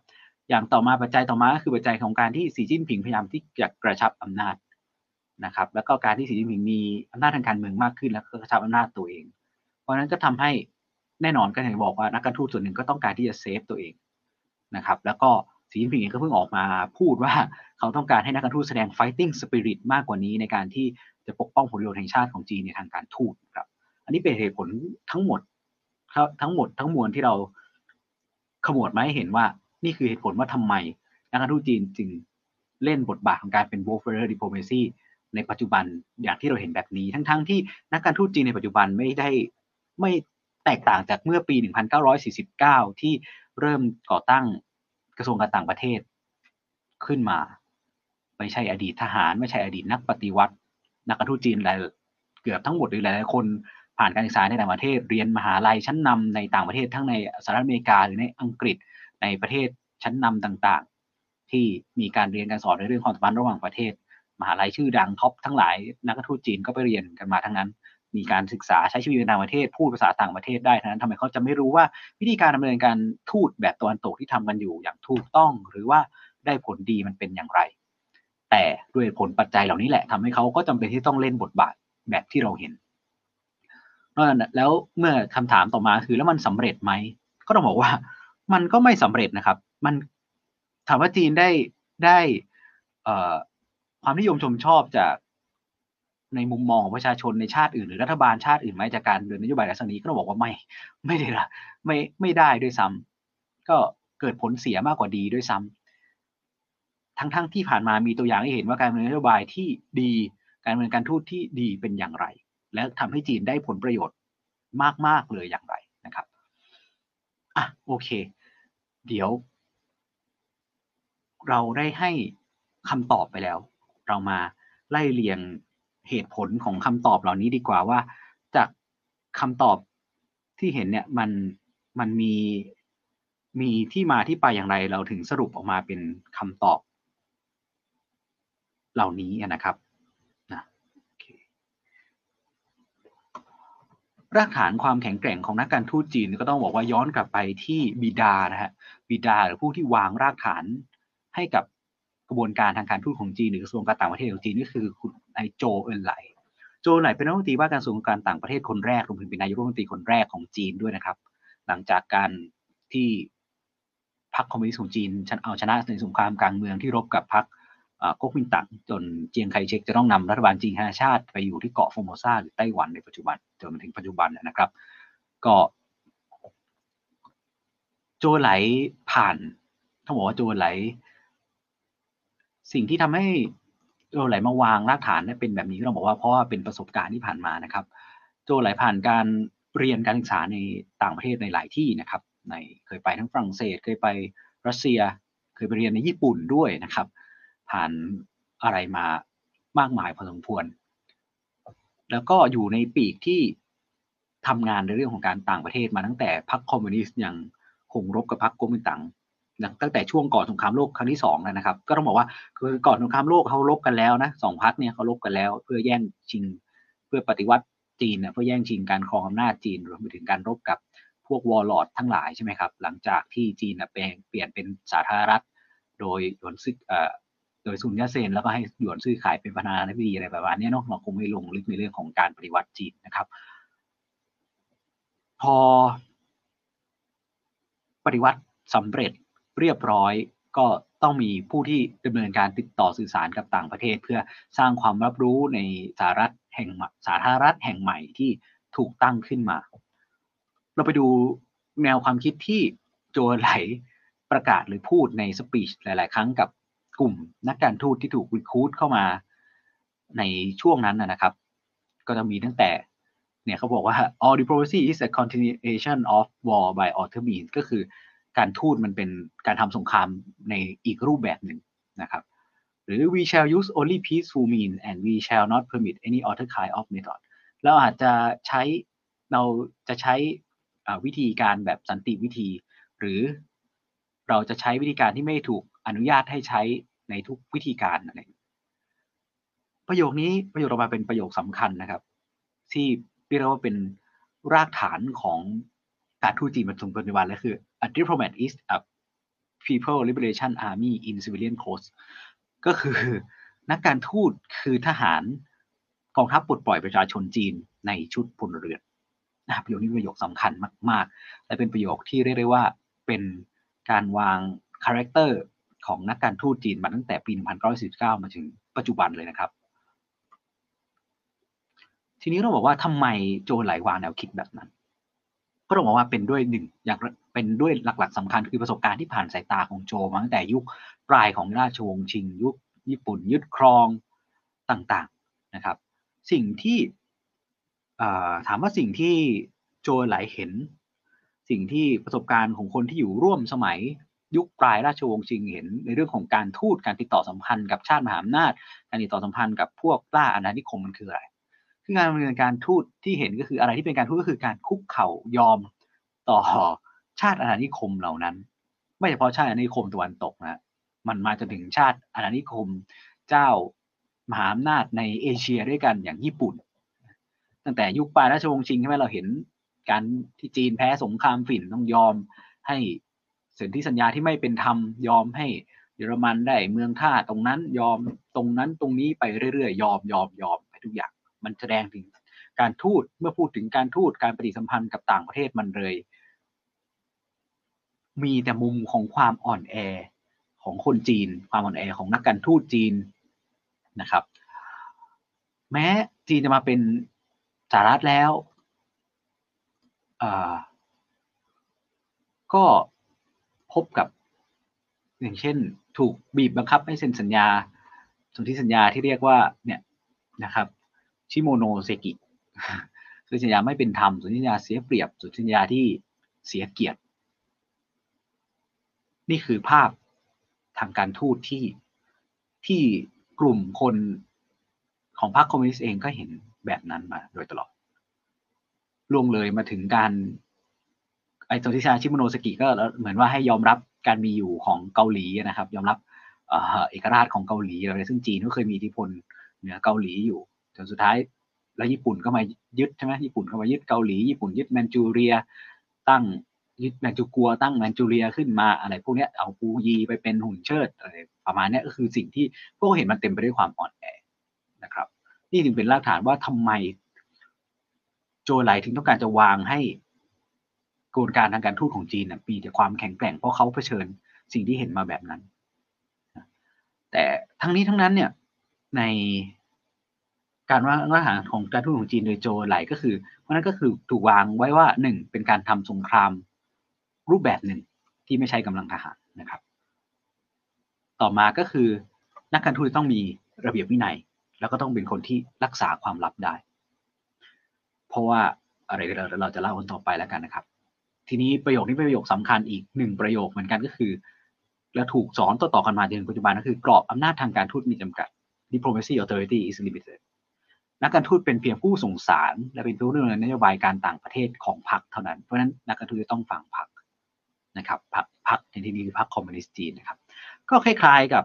อย่างต่อมาปัจจัยต่อมาก็คือปัจจัยของการที่สีจิ้นผิงพยายามที่จะกระชับอำนาจ นะครับ แล้วก็การที่สีจิ้นผิงมีอำนาจทางการเมืองมากขึ้นแล้วก็กระชับอำนาจตัวเอง เพราะฉะนั้นก็ทำให้แน่นอนก็อย่างบอกว่านักการทูตส่วนหนึ่งก็ต้องการที่จะเซฟตัวเองนะครับ แล้วก็สีจิ้นผิงเองก็เพิ่งออกมาพูดว่าเขาต้องการให้นักการทูตแสดง fighting spirit มากกว่านี้ในการที่จะปกป้องผลประโยชน์แห่งชาติของจีนในทางการทูตครับ อันนี้เป็นเหตุผลทั้งหมดทั้งหมดทั้งมวลที่เราขมวดมาให้เห็นว่านี่คือเหตุผลว่าทำไมนักการทูตจีนจึงเล่นบทบาทของการเป็น warfare diplomacy ในปัจจุบันอย่างที่เราเห็นแบบนี้ ทั้งๆทที่นักการทูตจีนในปัจจุบันไม่ได้ไม่แตกต่างจากเมื่อปี 1949 ที่เริ่มก่อตั้งกระทรวงการต่างประเทศขึ้นมา ไม่ใช่อดีตทหาร ไม่ใช่อดีตนักปฏิวัติ นักการทูตจีนหลายเกือบทั้งหมดหรือหลายๆคนผ่านการศึกษาในต่างประเทศเรียนมหาลัยชั้นนำในต่างประเทศทั้งในสหรัฐอเมริกาหรือในอังกฤษในประเทศชั้นนำต่างๆ ที่มีการเรียนการสอนในเรื่องความสัมพันธ์ระหว่างประเทศ มหาลัยชื่อดังท็อปทั้งหลายนักทูตจีนก็ไปเรียนกันมาทั้งนั้น มีการศึกษาใช้ชีวิตในต่างประเทศ พูดภาษาต่างประเทศได้ทั้งนั้นทำไมเขาจะไม่รู้ว่าวิธีการดำเนินการทูตแบบตะวันตกที่ทำกันอยู่อย่างถูกต้อง หรือว่าได้ผลดีมันเป็นอย่างไร แต่ด้วยผลปัจจัยเหล่านี้แหละทำให้เขาก็จำเป็นที่ต้องเล่นบทบาทแบบที่เราเห็นแล้วเมื่อคำถามต่อมาคือแล้วมันสำเร็จไหมก็ต้องบอกว่า มันก็ไม่สำเร็จนะครับ มันถามว่าจีนได้ได้ ความนิยมชมชอบจากในมุมมองของประชาชนในชาติอื่นหรือรัฐบาลชาติอื่นไหมจากการเดินนโยบายลักษณะนี้ก็ต้องบอกว่าไม่ ไม่ได้ละไม่ไม่ได้ด้วยซ้ำก็เกิดผลเสียมากกว่าดีด้วยซ้ทั้งๆทที่ผ่านมามีตัวอย่างให้เห็นว่าการดำเนินนโยบายที่ดี การดำเนินการทูตที่ดีเป็นอย่างไร และทำให้จีนได้ผลประโยชน์มากๆเลยอย่างไรนะครับอะโอเค เดี๋ยว เราได้ให้คำตอบไปแล้ว เรามาไล่เรียงเหตุผลของคำตอบเหล่านี้ดีกว่าว่า จากคำตอบที่เห็นเนี่ยมันมันมีมีที่มาที่ไปอย่างไรเราถึงสรุปออกมาเป็นคำตอบ เหล่านี้นะครับนะโอเครากฐานความแข็งแกร่งของนักการทูตจีนก็ต้องบอกว่าย้อนกลับไปที่บิดานะฮะบิดาหรือผู้ที่วางรากฐานให้กับ กระบวนการทางการทูตของจีนหรือกระทรวงการต่างประเทศของจีนก็คือคุณนายโจเอินไหลโจเอินไหลเป็นรัฐมนตรีว่าการกระทรวงการต่างประเทศคนแรกรวมถึงเป็นนายกรัฐมนตรีคนแรกของจีนด้วยนะครับ หลังจากการที่พรรคคอมมิวนิสต์ของจีนเอาชนะในสงครามกลางเมืองที่รบกับพรรคก๊กมินตั๋งจนเจียงไคเชกจะต้องนำรัฐบาลจีนนานาชาติไปอยู่ที่เกาะฟอร์โมซาหรือไต้หวันในปัจจุบันจนมาถึงปัจจุบันนะครับ ก็โจไหลผ่านต้องบอกว่าโจไหล สิ่งที่ทำให้โจไหลมาวางรากฐานเป็นแบบนี้ก็ต้องบอกว่าเพราะว่าเป็นประสบการณ์ที่ผ่านมานะครับโจไหลผ่านการเรียนการศึกษาในต่างประเทศในหลายที่นะครับ ในเคยไปทั้งฝรั่งเศส เคยไปรัสเซีย เคยไปเรียนในญี่ปุ่นด้วยนะครับ ผ่านอะไรมามากมายพอสมควร แล้วก็อยู่ในปีกที่ทำงานในเรื่องของการต่างประเทศมาตั้งแต่พรรคคอมมิวนิสต์อยังคงรบกับพรรคก๊กมินตั๋ง ตั้งแต่ช่วงก่อนสงครามโลกครั้งที่สองนะครับ ก็ต้องบอกว่าคือก่อนสงครามโลกเขารบกันแล้วนะสองพรรคเนี่ยเขารบกันแล้ว เพื่อแย่งชิง เพื่อปฏิวัติจีนเพื่อแย่งชิงการครองอำนาจจีนรวมไปถึงการรบกับพวกวอร์ลอดทั้งหลายใช่ไหมครับ หลังจากที่จีนเปลี่ยนเป็นสาธารณรัฐ โดยหยวนซึกโดยซุนยัตเซนแล้วก็ให้หยวนซื่อขายเป็นประธานาธิบดีอะไรแบบนี้เนาะเราคงไม่ลงลึกในเรื่องของการปฏิวัติจีนนะครับ พอปฏิวัติสำเร็จ เรียบร้อยก็ต้องมีผู้ที่ดำเนินการติดต่อสื่อสารกับต่างประเทศ เพื่อสร้างความรับรู้ในสารัฐแห่งสาธารณรัฐแห่งใหม่ที่ถูกตั้งขึ้นมา เราไปดูแนวความคิดที่โจไหลประกาศหรือพูดในสปีชหลาย ๆ ครั้งกับกลุ่มนักการทูตที่ถูกรีคูดเข้ามาในช่วงนั้นนะครับ ก็จะมีตั้งแต่เนี่ยเขาบอกว่า all diplomacy is a continuation of war by other means ก็คือ การทูตมันเป็นการทำสงครามในอีกรูปแบบหนึ่งนะครับหรือ we shall use only peaceful means and we shall not permit any other kind of method เราอาจจะใช้เราจะใช้วิธีการแบบสันติวิธี หรือเราจะใช้วิธีการที่ไม่ถูกอนุญาตให้ใช้ในทุกวิธีการอะไรประโยคนี้ประโยคต่อมาเป็นประโยคสำคัญนะครับ ที่เรียกว่าเป็นรากฐานของ การทูตจีนมาถึงปัจจุบันแล้วคือ a diplomat is a people liberation army in civilian clothes ก็คือนักการทูตคือทหารกองทัพปลดปล่อยประชาชนจีนในชุดพลเรือนนะประโยคนี้ประโยคสำคัญมาก ๆ และเป็นประโยคที่เรียกได้ว่าเป็นการวาง character ของนักการทูตจีนมาตั้งแต่ปี 1949 มาถึงปัจจุบันเลยนะครับ ทีนี้เราบอกว่าทำไมโจไหลวางแนวคิดแบบนั้น ก็ต้องบอกว่าเป็นด้วยหนึ่งอย่างเป็นด้วยหลักๆสำคัญคือประสบการณ์ที่ผ่านสายตาของโจมาตั้งแต่ยุคปลายของราชวงศ์ชิง ยุคญี่ปุ่นยึดครองต่างๆนะครับ สิ่งที่ถามว่าสิ่งที่โจไหลเห็น สิ่งที่ประสบการณ์ของคนที่อยู่ร่วมสมัยยุคปลายราชวงศ์ชิงเห็น ในเรื่องของการทูตการติดต่อสัมพันธ์กับชาติมหาอำนาจ การติดต่อสัมพันธ์กับพวกล่าอาณานิคมมันคืออะไร งานดำเนินการทูตที่เห็นก็คืออะไรที่เป็นการทูตก็คือการคุกเข่ายอมต่อชาติอาณานิคมเหล่านั้น ไม่เฉพาะชาติอาณานิคมตะวันตกนะมันมาจนถึงชาติอาณานิคมเจ้ามหาอำนาจในเอเชียด้วยกันอย่างญี่ปุ่น ตั้งแต่ยุคปลายราชวงศ์ชิงใช่ไหมเราเห็นการที่จีนแพ้สงครามฝิ่นต้องยอมให้สนธิสัญญาที่ไม่เป็นธรรมยอมให้เยอรมันได้เมืองท่าตรงนั้นยอมตรงนั้นตรงนี้ไปเรื่อยๆ ยอมยอมยอมไปทุกอย่าง มันแสดงถึงการทูตเมื่อพูดถึงการทูตการปฏิสัมพันธ์กับต่างประเทศมันเลย มีแต่มุมของความอ่อนแอของคนจีน ความอ่อนแอของนักการทูตจีนนะครับ แม้จีนจะมาเป็นสหรัฐแล้วก็พบกับอย่างเช่น ถูกบีบบังคับให้เซ็นสัญญาสนธิสัญญาที่เรียกว่าเนี่ยนะครับ ชิโมโนเซกิสนธิสัญญาไม่เป็นธรรมสนธิสัญญาเสียเปรียบสนธิสัญญาที่เสียเกียรติ นี่คือภาพทางการทูตที่ที่กลุ่มคนของพรรคคอมมิวนิสต์เองก็เห็นแบบนั้นมาโดยตลอดล่วงเลยมาถึงการไอ้สนธิสัญญาชิโมโนเซกิก็เหมือนว่าให้ยอมรับการมีอยู่ของเกาหลีนะครับ ยอมรับเอกราชของเกาหลีอะไรซึ่งจีนก็เคยมีอิทธิพลเหนือเกาหลีอยู่ สุดท้าย แล้วญี่ปุ่นก็มายึดใช่ไหมญี่ปุ่นก็มายึดเกาหลีญี่ปุ่นยึดแมนจูเรีย ตั้งยึดแมนจูกัวตั้งแมนจูเรียขึ้นมาอะไรพวกนี้เอาปูยีไปเป็นหุ่นเชิดอะไรประมาณนี้ก็คือสิ่งที่พวกเห็นมันเต็มไปด้วยความอ่อนแอนะครับ นี่จึงเป็นรากฐานว่าทำไม โจไหลถึงต้องการจะวางให้กระบวนการทางการทูตของจีนมีแต่ความแข็งแกร่งเพราะเขาเผชิญสิ่งที่เห็นมาแบบนั้น แต่ทั้งนี้ทั้งนั้นเนี่ยใน การว่าราฐานของการทูตของจีนโดยโจไหลก็คือ เพราะนั้นก็คือถูกวางไว้ว่าหนึ่งเป็นการทำสงครามรูปแบบหนึ่งที่ไม่ใช่กำลังทหารนะครับ ต่อมาก็คือ นักการทูตต้องมีระเบียบวินัย แล้วก็ต้องเป็นคนที่รักษาความลับได้ เพราะว่าอะไรเราเราจะเล่ากันต่อไปแล้วกันนะครับ ทีนี้ประโยคนี้เป็นประโยคสำคัญอีกหนึ่งประโยคเหมือนกันก็คือ และถูกสอนต่อๆกันมาจนถึงปัจจุบันก็คือกรอบอำนาจทางการทูตมีจำกัด diplomacy authority is limited นักการทูตเป็นเพียงผู้ส่งสารและเป็นผู้ดำเนินนโยบายการต่างประเทศของพรรคเท่านั้น เพราะฉะนั้นนักการทูตจะต้องฟังพรรคนะครับพรรคพรรคในที่นี้คือพรรคคอมมิวนิสต์จีนนะครับ ก็คล้ายๆกับ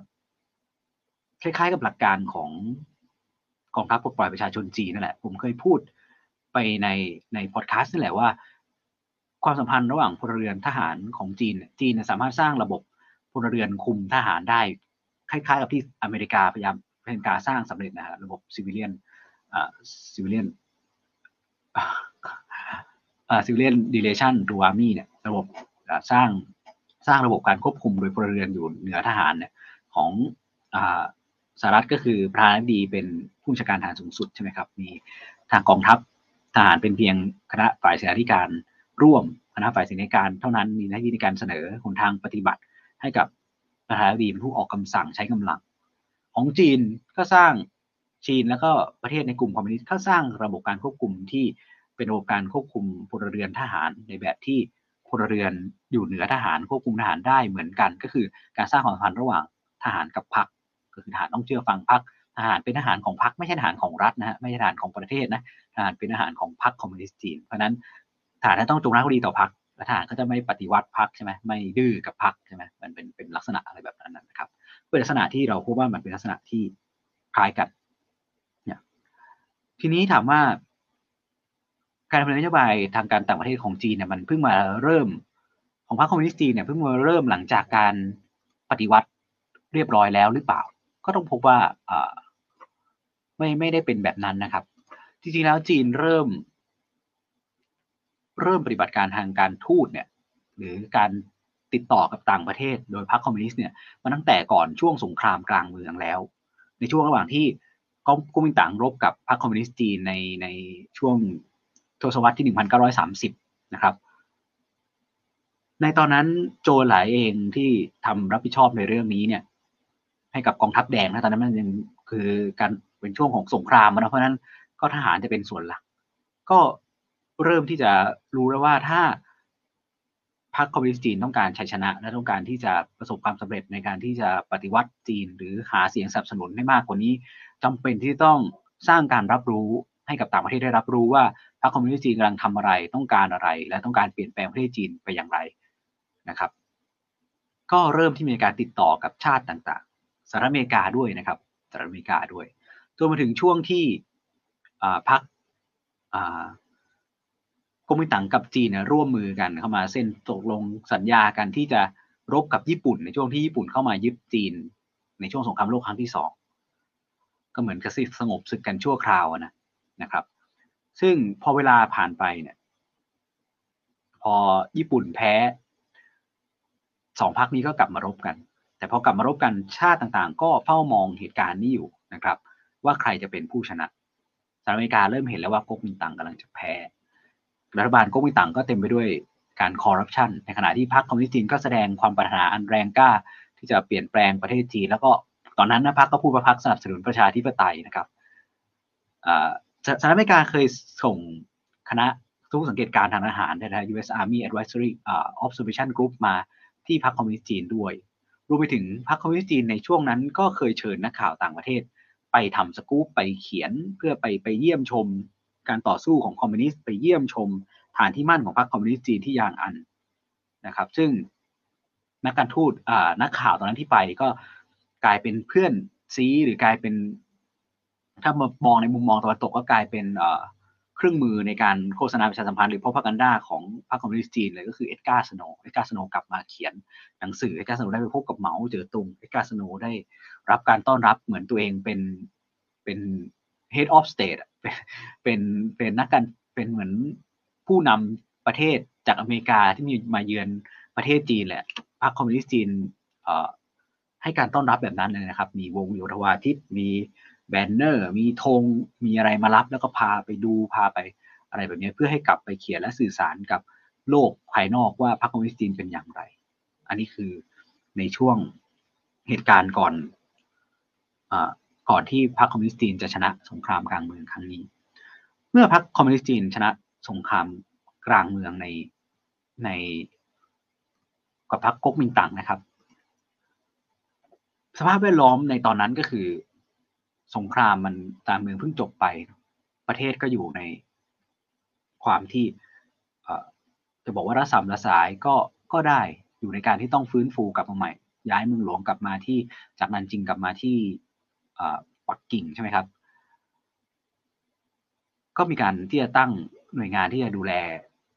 คล้าย ๆ กับหลักการของกองทัพปลดปล่อยประชาชนจีนนั่นแหละ ผมเคยพูดไปในในพอดแคสต์นี่แหละว่า ความสัมพันธ์ระหว่างพลเรือนทหารของจีน จีนสามารถสร้างระบบพลเรือนคุมทหารได้ คล้าย ๆ กับที่อเมริกาพยายามพยายามการสร้างสำเร็จนะระบบซิวิเลียน ซิวิเลียนซิวิเลียนดิเลชันรูอาร์มี่เนี่ยระบบสร้างสร้างระบบการควบคุมโดยพลเรือนอยู่เหนือทหารเนี่ยของอสหรัฐก็คือประธานาธิบดีเป็นผู้บัญชาการทหารสูงสุดใช่ไหมครับ มีทางกองทัพทหารเป็นเพียงคณะฝ่ายเสนาธิการร่วมคณะฝ่ายเสนาธิการเท่านั้นมีหน้าที่ในการเสนอหนทางปฏิบัติให้กับประธานาธิบดีเป็นผู้ออกคำสั่งใช้กำลัง ของจีนก็สร้าง จีนแล้วก็ประเทศในกลุ่มคอมมิวนิสต์ก็สร้างระบบการควบคุมที่เป็นระบบการควบคุมพลเรือนทหารในแบบที่พลเรือนอยู่เหนือทหารควบคุมทหารได้เหมือนกัน ก็คือการสร้างความสัมพันธ์ระหว่างทหารกับพรรคก็คือทหารต้องเชื่อฟังพรรคทหารเป็นทหารของพรรคไม่ใช่ทหารของรัฐนะฮะไม่ใช่ทหารของประเทศนะทหารเป็นทหารของพรรคคอมมิวนิสต์จีน เพราะนั้นทหารต้องจงรักภักดีต่อพรรคและทหารก็จะไม่ปฏิวัติพรรคใช่ไหมไม่ดื้อกับพรรคใช่ไหมมันเป็นเป็นลักษณะอะไรแบบนั้นนะครับเป็นลักษณะที่เราพบว่ามันเป็นลักษณะที่คล้ายกัน ทีนี้ถามว่า การดำเนินนโยบายทางการต่างประเทศของจีนเนี่ยมันเพิ่งมาเริ่ม ของพรรคคอมมิวนิสต์จีนเนี่ยเพิ่งมาเริ่มหลังจากการปฏิวัติเรียบร้อยแล้วหรือเปล่า ก็ต้องพบว่าไม่ไม่ได้เป็นแบบนั้นนะครับ จริงๆแล้วจีนเริ่ม เริ่มปฏิบัติการทางการทูตเนี่ย หรือการติดต่อกับต่างประเทศ โดยพรรคคอมมิวนิสต์เนี่ยมาตั้งแต่ก่อนช่วงสงครามกลางเมืองแล้ว ในช่วงระหว่างที่ ก๊กมินตั๋งรบกับพรรคคอมมิวนิสต์จีนในในช่วงทศวรรษที่ 1930 นะครับ ในตอนนั้นโจหลายเองที่ทำรับผิดชอบในเรื่องนี้เนี่ย ให้กับกองทัพแดงนะตอนนั้นมันยังคือการเป็นช่วงของสงครามนะเพราะนั้นก็ทหารจะเป็นส่วนหลัก ก็เริ่มที่จะรู้แล้วว่าถ้าพรรคคอมมิวนิสต์จีนต้องการชัยชนะและต้องการที่จะประสบความสำเร็จในการที่จะปฏิวัติจีน หรือหาเสียงสนับสนุนให้มากกว่านี้ จำเป็นที่ต้องสร้างการรับรู้ให้กับต่างประเทศได้รับรู้ว่าพรรคคอมมิวนิสต์จีนกำลังทำอะไร ต้องการอะไร และต้องการเปลี่ยนแปลงประเทศจีนไปอย่างไรนะครับ ก็เริ่มที่มีการติดต่อกับชาติต่างๆสหรัฐอเมริกาด้วยนะครับสหรัฐอเมริกาด้วยจนมาถึงช่วงที่พรรคก๊กมินตั๋งกับจีนร่วมมือกันเข้ามาเส้นตกลงสัญญากันที่จะรบกับญี่ปุ่น ในช่วงที่ญี่ปุ่นเข้ามายึดจีน ในช่วงสงครามโลกครั้งที่สอง ก็เหมือนกับสงบศึกกันชั่วคราวนะนะครับ ซึ่งพอเวลาผ่านไปเนี่ยพอญี่ปุ่นแพ้สองพักนี้ก็กลับมารบกัน แต่พอกลับมารบกันชาติต่างๆ ก็เฝ้ามองเหตุการณ์นี้อยู่นะครับ ว่าใครจะเป็นผู้ชนะสหรัฐอเมริกาเริ่มเห็นแล้วว่าก๊กมินตั๋งกำลังจะแพ้รัฐบาลก๊กมินตั๋งก็เต็มไปด้วยการคอร์รัปชันในขณะที่พรรคคอมมิวนิสต์จีนก็แสดงความปรารถนาอันแรงกล้า ที่จะเปลี่ยนแปลงประเทศจีนแล้วก็ ตอนนั้นนะพรรคก็พูดว่าพรรคสนับสนุนประชาธิปไตยนะครับสหรัฐอเมริกาเคยส่งคณะทูตสังเกตการณ์ทางทหารนะฮะ U.S. Army Advisory Observation Group มาที่พรรคคอมมิวนิสต์จีนด้วยรวมไปถึงพรรคคอมมิวนิสต์จีนในช่วงนั้นก็เคยเชิญนักข่าวต่างประเทศ ไปทำสกู๊ปไปเขียนเพื่อไปไปเยี่ยมชม การต่อสู้ของคอมมิวนิสต์ไปเยี่ยมชมฐานที่มั่นของพรรคคอมมิวนิสต์จีนที่เหยียนอานนะครับ ซึ่งนักการทูตนักข่าวตอนนั้นที่ไปก็ กลายเป็นเพื่อนซีหรือกลายเป็น ถ้ามามองในมุมมองตะวันตกก็กลายเป็นเครื่องมือในการโฆษณาประชาสัมพันธ์หรือพ r o p a g a n d a ของพรรคคอมมิวนิสต์จีนเลยก็คือเอ็ดการ์สโนเอ็ดการ์สโนกลับมาเขียนหนังสือเอ็ดการ์สโนได้ไปพบกับเหมาเจ๋อตุงเอ็ดการ์สโนได้รับการต้อนรับเหมือนตัวเองเป็นเป็น head of state เป็นเป็นนักการเป็นเหมือนผู้นำประเทศจากอเมริกาที่มีมาเยือนประเทศจีนแหละพรรคคอมมิวนิสต์จีน ให้การต้อนรับแบบนั้นเลยนะครับ มีวงโยธวาทิตมี banner มีธงมีอะไรมารับ แล้วก็พาไปดูพาไปอะไรแบบนี้เพื่อให้กลับไปเขียนและสื่อสารกับโลกภายนอกว่าพรรคคอมมิวนิสต์จีนเป็นอย่างไร อันนี้คือในช่วงเหตุการณ์ก่อนอก่อนที่พรรคคอมมิวนิสต์จีนจะชนะสงครามกลางเมืองครั้งนี้ เมื่อพรรคคอมมิวนิสต์จีนชนะสงครามกลางเมืองในในกับพรรคก๊กมินตั๋งนะครับ สภาพแวดล้อมในตอนนั้นก็คือ สงครามมันตามเมืองเพิ่งจบไป ประเทศก็อยู่ในความที่จะบอกว่าระสำระสายก็ก็ได้อยู่ในการที่ต้องฟื้นฟูกลับมาใหม่ ย้ายเมืองหลวงกลับมาที่จากนันจิงกลับมาที่ปักกิ่งใช่ไหมครับ ก็มีการที่จะตั้งหน่วยงานที่จะดูแล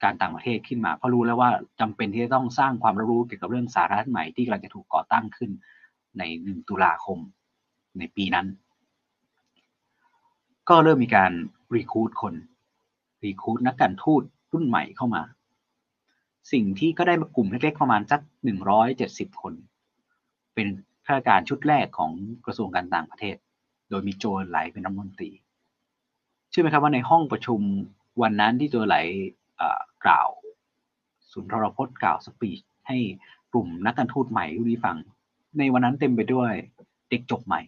การต่างประเทศขึ้นมาเพราะรู้แล้วว่าจำเป็นที่จะต้องสร้างความรู้เกี่ยวกับเรื่องสารณใหม่ที่กำลังจะถูกก่อตั้งขึ้น ในหนึ่งตุลาคมในปีนั้น ก็เริ่มมีการรีคูดคนรีคูดนักการทูตรุ่นใหม่เข้ามา สิ่งที่ก็ได้มากลุ่มเล็กๆประมาณสักหนึ่งร้อยเจ็ดสิบคน เป็นข้าราชการชุดแรกของกระทรวงการต่างประเทศ โดยมีโจไหลเป็นรัฐมนตรีเชื่อไหมครับว่าในห้องประชุมวันนั้นที่โจไหลกล่าวสุนทรพจน์กล่าวสปีชให้กลุ่มนักการทูตใหม่ทุกนี้ฟัง ในวันนั้นเต็มไปด้วยเด็กจบใหม่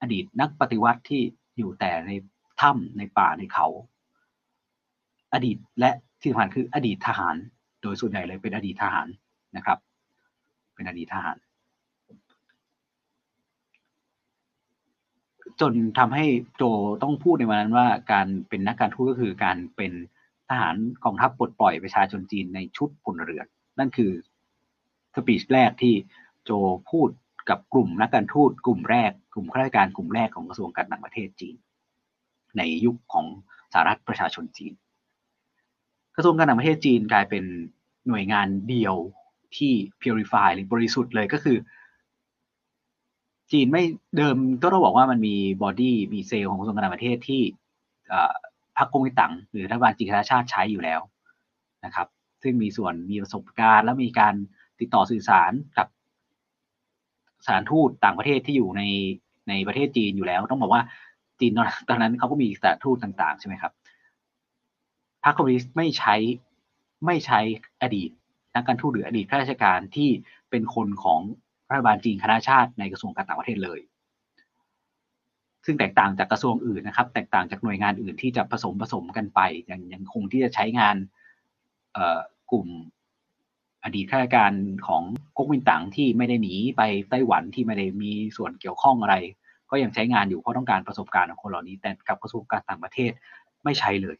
อดีตนักปฏิวัติที่อยู่แต่ในถ้ำในป่าในเขา อดีตและที่สำคัญคืออดีตทหาร โดยส่วนใหญ่เลยเป็นอดีตทหารนะครับ เป็นอดีตทหาร จนทำให้โจต้องพูดในวันนั้นว่าการเป็นนักการทูตก็คือการเป็นทหารกองทัพปลดปล่อยประชาชนจีนในชุดพลเรือนนั่นคือสปีชแรกที่ โจพูดกับกลุ่มนักการทูตกลุ่มแรก กลุ่มข้าราชการกลุ่มแรกของกระทรวงการต่างประเทศจีน ในยุคของสหรัฐประชาชนจีน กระทรวงการต่างประเทศจีนกลายเป็นหน่วยงานเดียวที่ purify หรือบริสุทธิ์เลยก็คือ จีนไม่เดิมก็ต้องบอกว่ามันมี body มีเซลล์ของกระทรวงการต่างประเทศที่พรรคก๊กมินตั๋งหรือรัฐบาลจีนชาติใช้อยู่แล้วนะครับ ซึ่งมีส่วนมีประสบการณ์ และมีการติดต่อสื่อสารกับ สถานทูตต่างประเทศที่อยู่ในในประเทศจีนอยู่แล้ว ต้องบอกว่าจีนตอนนั้นเขาก็มีสถานทูตต่างๆใช่ไหมครับพรรคคอมมิวนิสต์ไม่ใช้ไม่ใช้อดีตนักการทูตหรืออดีตข้าราชการที่เป็นคนของรัฐบาลจีนคณะชาติในกระทรวงการต่างประเทศเลย ซึ่งแตกต่างจากกระทรวงอื่นนะครับ แตกต่างจากหน่วยงานอื่นที่จะผสมผสมกันไปยังยังคงที่จะใช้งานกลุ่ม อดีตข้าราชการของก๊กมินตั๋งที่ไม่ได้หนีไปไต้หวันที่ไม่ได้มีส่วนเกี่ยวข้องอะไร ก็ยังใช้งานอยู่เพราะต้องการประสบการณ์ของคนเหล่านี้ แต่กับกระทรวงการต่างประเทศไม่ใช้เลย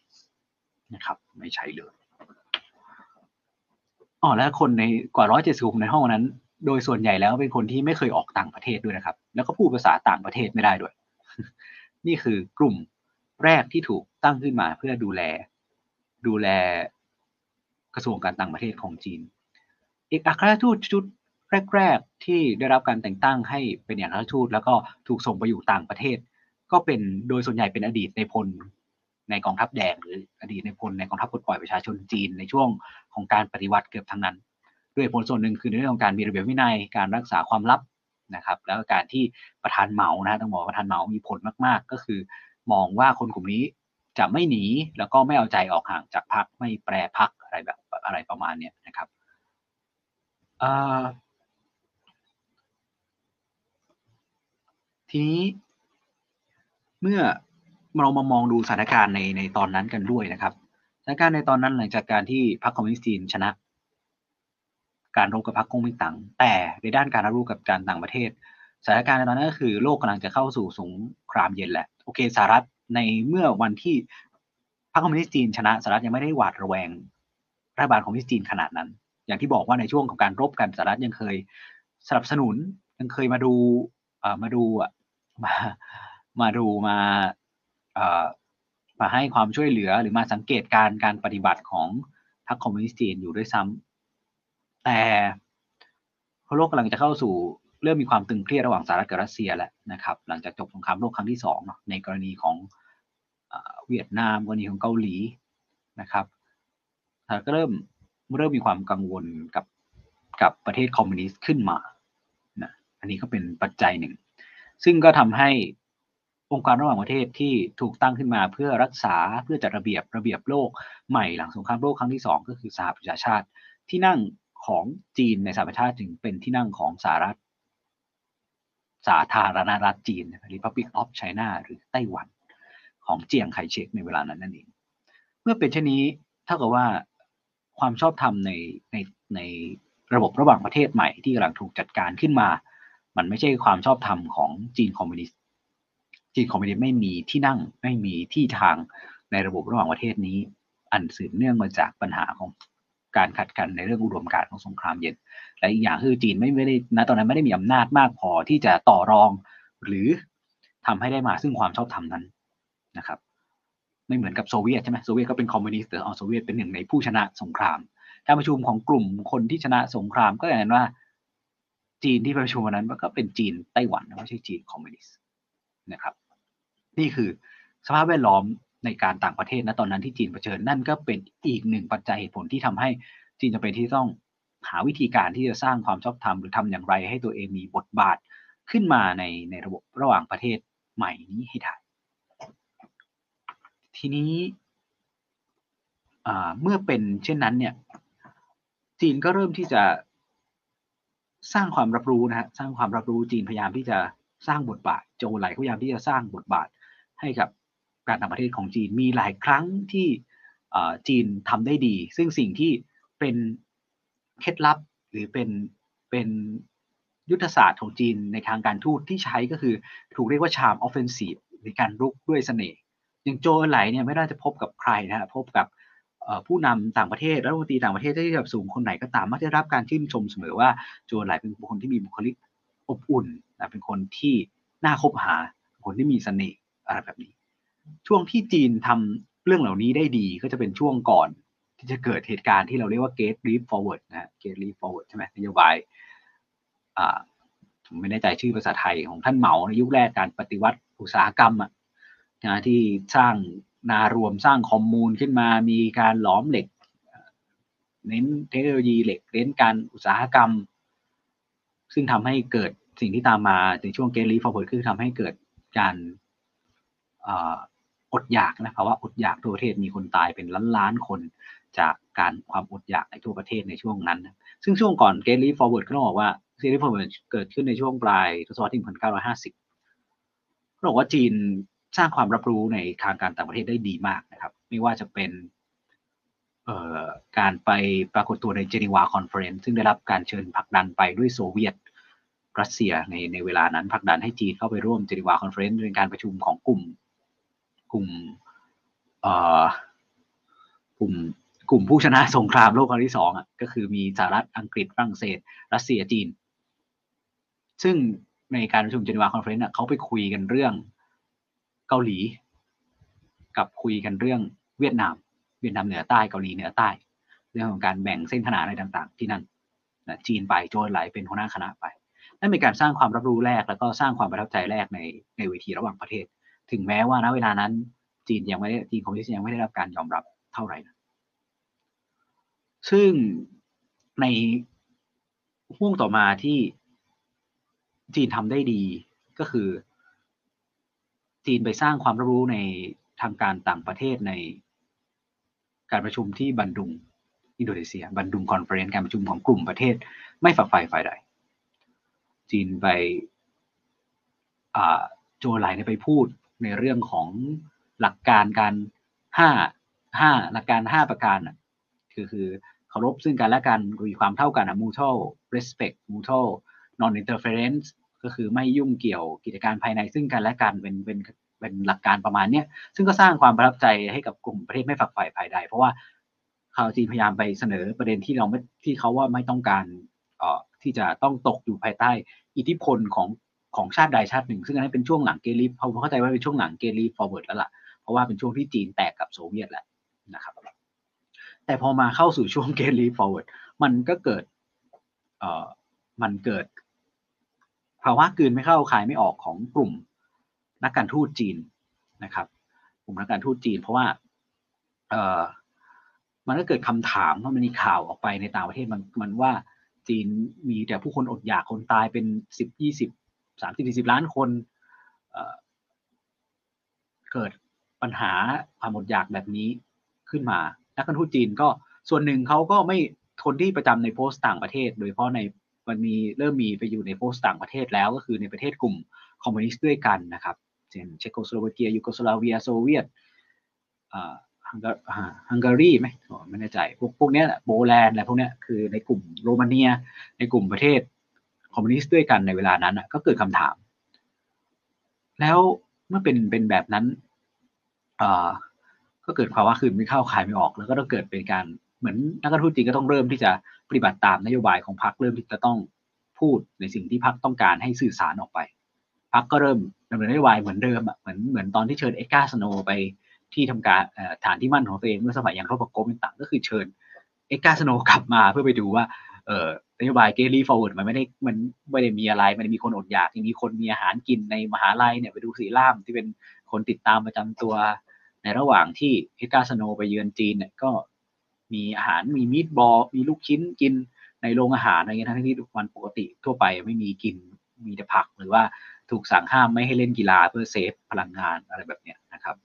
นะครับ ไม่ใช้เลยอ๋อและคนในกว่าร้อยเจ็ดสิบในห้องนั้น โดยส่วนใหญ่แล้วเป็นคนที่ไม่เคยออกต่างประเทศด้วยนะครับ แล้วก็พูดภาษาต่างประเทศไม่ได้ด้วย นี่คือกลุ่มแรกที่ถูกตั้งขึ้นมาเพื่อดูแล ดูแลกระทรวงการต่างประเทศของจีน อกอัคราชทูตชุดแรก ๆ ที่ได้รับการแต่งตั้งให้เป็นเอกอัคราชทูตแล้วก็ถูกส่งไปอยู่ต่างประเทศ ก็เป็นโดยส่วนใหญ่เป็นอดีตในพลในกองทัพแดงหรืออดีตในพลในกองทัพปลดปล่อยประชาชนจีนในช่วงของการปฏิวัติเกือบทั้งนั้นด้วยผลส่วนหนึ่งคือในเรื่องของการมีระเบียบวินัยการรักษาความลับนะครับ แล้วการที่ประธานเหมานะต้องบอกประธานเหมามีผลมาก ๆ ก็คือ มองว่าคนกลุ่มนี้จะไม่หนีแล้วก็ไม่เอาใจออกห่างจากพรรคไม่แปรพรรคอะไรแบบอะไรประมาณเนี้ยนะครับ ทีนี้เมื่อเรามามองดูสถานการณ์ในในตอนนั้นกันด้วยนะครับสถานการณ์ในตอนนั้นหลังจากการที่พรรคคอมมิวนิสต์จีนชนะ การรบกับพรรคก๊กมินตั๋งแต่ในด้านการรับรู้กับการต่างประเทศสถานการณ์ในตอนนั้นก็คือโลกกำลังจะเข้าสู่สงครามเย็นแหละโอเคสหรัฐในเมื่อวันที่พรรคคอมมิวนิสต์จีนชนะสหรัฐยังไม่ได้หวาดระแวงรัฐบาลคอมมิวนิสต์จีนขนาดนั้น อย่างที่บอกว่าในช่วงของการรบกันสหรัฐยังเคยสนับสนุนยังเคยมาดูมาดูมามาดูมามาให้ความช่วยเหลือหรือมาสังเกตการการปฏิบัติของพรรคคอมมิวนิสต์จีนอยู่ด้วยซ้ำแต่โลกกำลังจะเข้าสู่เริ่มมีความตึงเครียดระหว่างสหรัฐกับรัสเซียแล้วนะครับ หลังจากจบสงครามโลกครั้งที่สองเนาะในกรณีของเวียดนามกรณีของเกาหลีนะครับก็เริ่ม เริ่มมีความกังวลกับกับประเทศคอมมิวนิสต์ขึ้นมานะอันนี้ก็เป็นปัจจัยหนึ่ง ซึ่งก็ทำให้องค์การระหว่างประเทศที่ถูกตั้งขึ้นมาเพื่อรักษาเพื่อจัดระเบียบระเบียบโลกใหม่หลังสงครามโลกครั้งที่สองก็คือสหประชาชาติ ที่นั่งของจีนในสหประชาชาติถึงเป็นที่นั่งของสหรัฐ สาธารณรัฐจีน Republic of China หรือไต้หวัน ของเจียงไคเชกในเวลานั้นนั่นเอง เมื่อเป็นเช่นนี้เท่ากับว่า ความชอบธรรมในในในระบบระหว่างประเทศใหม่ที่กำลังถูกจัดการขึ้นมา มันไม่ใช่ความชอบธรรมของจีนคอมมิวนิสต์จีนคอมมิวนิสต์ไม่มีที่นั่งไม่มีที่ทางในระบบระหว่างประเทศนี้ อันสืบเนื่องมาจากปัญหาของการขัดกันในเรื่องอุดมการณ์ของสงครามเย็น และอีกอย่างคือจีนไม่ไม่ได้ณตอนนั้นไม่ได้มีอำนาจมากพอที่จะต่อรอง หรือทำให้ได้มาซึ่งความชอบธรรมนั้นนะครับ ไม่เหมือนกับโซเวียตใช่ไหมโซเวียตก็เป็นคอมมิวนิสต์แต่เอาโซเวียตเป็นหนึ่งในผู้ชนะสงครามการประชุมของกลุ่มคนที่ชนะสงครามก็อย่างนั้นว่า จีนที่ประชุมวันนั้นก็เป็นจีนไต้หวันไม่ใช่จีนคอมมิวนิสต์นะครับ นี่คือสภาพแวดล้อมในการต่างประเทศณตอนนั้นที่จีนเผชิญนั่นก็เป็นอีกหนึ่งปัจจัยเหตุผลที่ทำให้จีนจะเป็นที่ต้องหาวิธีการที่จะสร้างความชอบธรรมหรือทำอย่างไรให้ตัวเองมีบทบาทขึ้นมาในในระบบระหว่างประเทศใหม่นี้ให้ได้ ทีนี้เมื่อเป็นเช่นนั้นเนี่ยจีนก็เริ่มที่จะสร้างความรับรู้นะฮะสร้างความรับรู้จีนพยายามที่จะสร้างบทบาทโจวเอินไหลพยายามที่จะสร้างบทบาทให้กับการต่างประเทศของจีนมีหลายครั้งที่จีนทำได้ดี ซึ่งสิ่งที่เป็นเคล็ดลับหรือเป็นเป็นยุทธศาสตร์ของจีนในทางการทูตที่ใช้ก็คือถูกเรียกว่า charm offensive ในการรุกด้วยเสน่ห์ อย่างโจวเอินไหลเนี่ยไม่ได้จะพบกับใครนะฮะพบกับผู้นำต่างประเทศรัฐมนตรีต่างประเทศที่ระดับสูงคนไหนก็ตามมักได้รับการชื่นชมเสมอว่าโจไหลเป็นบุคคลที่มีบุคลิกอบอุ่นนะเป็นคนที่น่าคบหาคนที่มีเสน่ห์อะไรแบบนี้ ช่วงที่จีนทำเรื่องเหล่านี้ได้ดีก็จะเป็นช่วงก่อน ที่จะเกิดเหตุการณ์ที่เราเรียกว่า gate leap forward นะ gate leap forward ใช่ไหมนโยบายอ่าผมไม่แน่ใจชื่อภาษาไทยของท่านเหมาในยุคแรกการปฏิวัติอุตสาหกรรมอะ นะที่สร้างนารวมสร้างคอมมูนขึ้นมา มีการหลอมเหล็ก เน้นเทคโนโลยีเหล็กเน้นการอุตสาหกรรม ซึ่งทำให้เกิดสิ่งที่ตามมาในช่วง Great Leap Forward คือทำให้เกิดการอดอยากนะภาวะอดอยากทั่วประเทศมีคนตายเป็นล้านล้านคนจากการความอดอยากในทั่วประเทศในช่วงนั้น ซึ่งช่วงก่อน Great Leap Forward ก็ต้องบอกว่า Great Leap Forward เกิดขึ้นในช่วงปลายทศวรรษที่1950เขาบอกว่าจีน สร้างความรับรู้ในทางการต่างประเทศได้ดีมากนะครับ ไม่ว่าจะเป็นการไปปรากฏตัวในเจนีวา Conference ซึ่งได้รับการเชิญผลักดันไปด้วยโซเวียตรัสเซียในในเวลานั้นผลักดันให้จีนเข้าไปร่วมเจนีวา Conference ในการประชุมของกลุ่มกลุ่มกลุ่มกลุ่มผู้ชนะสงครามโลกครั้งที่สองอะก็คือมีสหรัฐอังกฤษฝรั่งเศส รัสเซียจีน ซึ่งในการประชุมเจนีวา Conference เขาไปคุยกันเรื่อง เกาหลี กับคุยกันเรื่องเวียดนาม เวียดนามเหนือใต้เกาหลีเหนือใต้ เรื่องของการแบ่งเส้นขนาดอะไรต่าง ๆ ที่นั่นนะจีนไปโจนไหลเป็นหัวหน้าคณะไปนั่นเป็นการสร้างความรับรู้แรกแล้วก็สร้างความประทับใจแรกในในเวทีระหว่างประเทศ ถึงแม้ว่าณเวลานั้น จีนยังไม่ได้จีนคอมมิวนิสต์ยังไม่ได้รับการยอมรับเท่าไหร่นะซึ่งในห่วงต่อมาที่จีนทำได้ดีก็คือ จีนไปสร้างความรับรู้ในทางการต่างประเทศในการประชุมที่บันดุง อินโดนีเซีย บันดุง Conference การประชุมของกลุ่มประเทศ ไม่ฝักใฝ่ฝ่ายใด จีนไปโจวเอินไหลเนี่ยไปพูดในเรื่องของหลักการการห้าห้าหลักการห้าประการคือคือเคารพซึ่งกันและกันมีความเท่ากันอะ mutual respect mutual non interference ก็คือไม่ยุ่งเกี่ยวกิจการภายในซึ่งกันและกันเป็นเป็นเป็นหลักการประมาณเนี้ยซึ่งก็สร้างความประทับใจให้กับกลุ่มประเทศไม่ฝักใฝ่ฝ่ายใด เพราะว่าข่าวจีนพยายามไปเสนอประเด็นที่เราไม่ที่เขาว่าไม่ต้องการเอ่อที่จะต้องตกอยู่ภายใต้ อิทธิพลของของชาติใดชาติหนึ่ง ซึ่งอันนั้นเป็นช่วงหลัง Great Leap เขาเข้าใจว่าเป็นช่วงหลัง Great Leap Forward แล้วล่ะเพราะว่าเป็นช่วงที่จีนแตกกับโซเวียตแหละนะครับแต่พอมาเข้าสู่ช่วง Great Leap Forward มันก็เกิดเอ่อมันเกิด ภาวะกลืนไม่เข้าคายไม่ออกของกลุ่มนักการทูตจีนนะครับกลุ่มนักการทูตจีน เพราะว่าเออมันก็เกิดคำถามว่ามันมีข่าวออกไปในต่างประเทศมันมันว่าจีนมีแต่ผู้คนอดอยากคนตายเป็นสิบยี่สิบสามสิบสี่สิบล้านคนเเกิดปัญหาความอดอยากแบบนี้ขึ้นมา นักการทูตจีนก็ส่วนหนึ่งเขาก็ไม่คนที่ประจำในโพสต์ต่างประเทศ โดยเฉพาะใน มันมีเริ่มมีไปอยู่ในโพสต์ต่างประเทศแล้ว ก็คือในประเทศกลุ่มคอมมิวนิสต์ด้วยกันนะครับเช่นเชโกสโลวาเกียยูโกสลาเวียโซเวียตฮังการีไหมไม่แน่ใจ พวกพวกนี้แหละโปแลนด์อะไรพวกนี้คือในกลุ่มโรมาเนีย ในกลุ่มประเทศคอมมิวนิสต์ด้วยกันในเวลานั้นก็เกิดคำถาม แล้วเมื่อเป็นเป็นแบบนั้นก็เกิดภาวะกลืนไม่เข้าคายไม่ออก แล้วก็ต้องเกิดเป็นการเหมือนนักการทูตจีนก็ต้องเริ่มที่จะ ปฏิบัติตามนโยบายของพรรคเริ่มที่จะต้องพูดในสิ่งที่พรรคต้องการให้สื่อสารออกไปพรรคก็เริ่มดำเนินนโยบายเหมือนเดิมอะเหมือนเหมือนตอนที่เชิญเอ็ดการ์ สโนว์ไปที่ทำการฐานที่มั่นของตัวเองเมื่อสมัยยังรบก๊กมินตั๋งก็คือเชิญเอ็ดการ์ สโนว์กลับมาเพื่อไปดูว่าเอ่อนโยบาย Great Leap Forward มันไม่ได้มันไม่ได้มีอะไรมันมีคนอดอยากยังมีคนมีอาหารกินในมหาลัยเนี่ยไปดูสีล่ามที่เป็นคนติดตามประจำตัวในระหว่างที่เอ็ดการ์ สโนว์ไปเยือนจีนเนี่ยก็ มีอาหารมี meatball มีลูกชิ้นกินในโรงอาหารอะไรเงี้ยทั้งที่วันปกติทั่วไปไม่มีกินมีแต่ผักหรือว่าถูกสั่งห้ามไม่ให้เล่นกีฬาเพื่อ save พลังงานอะไรแบบเนี้ยนะครับ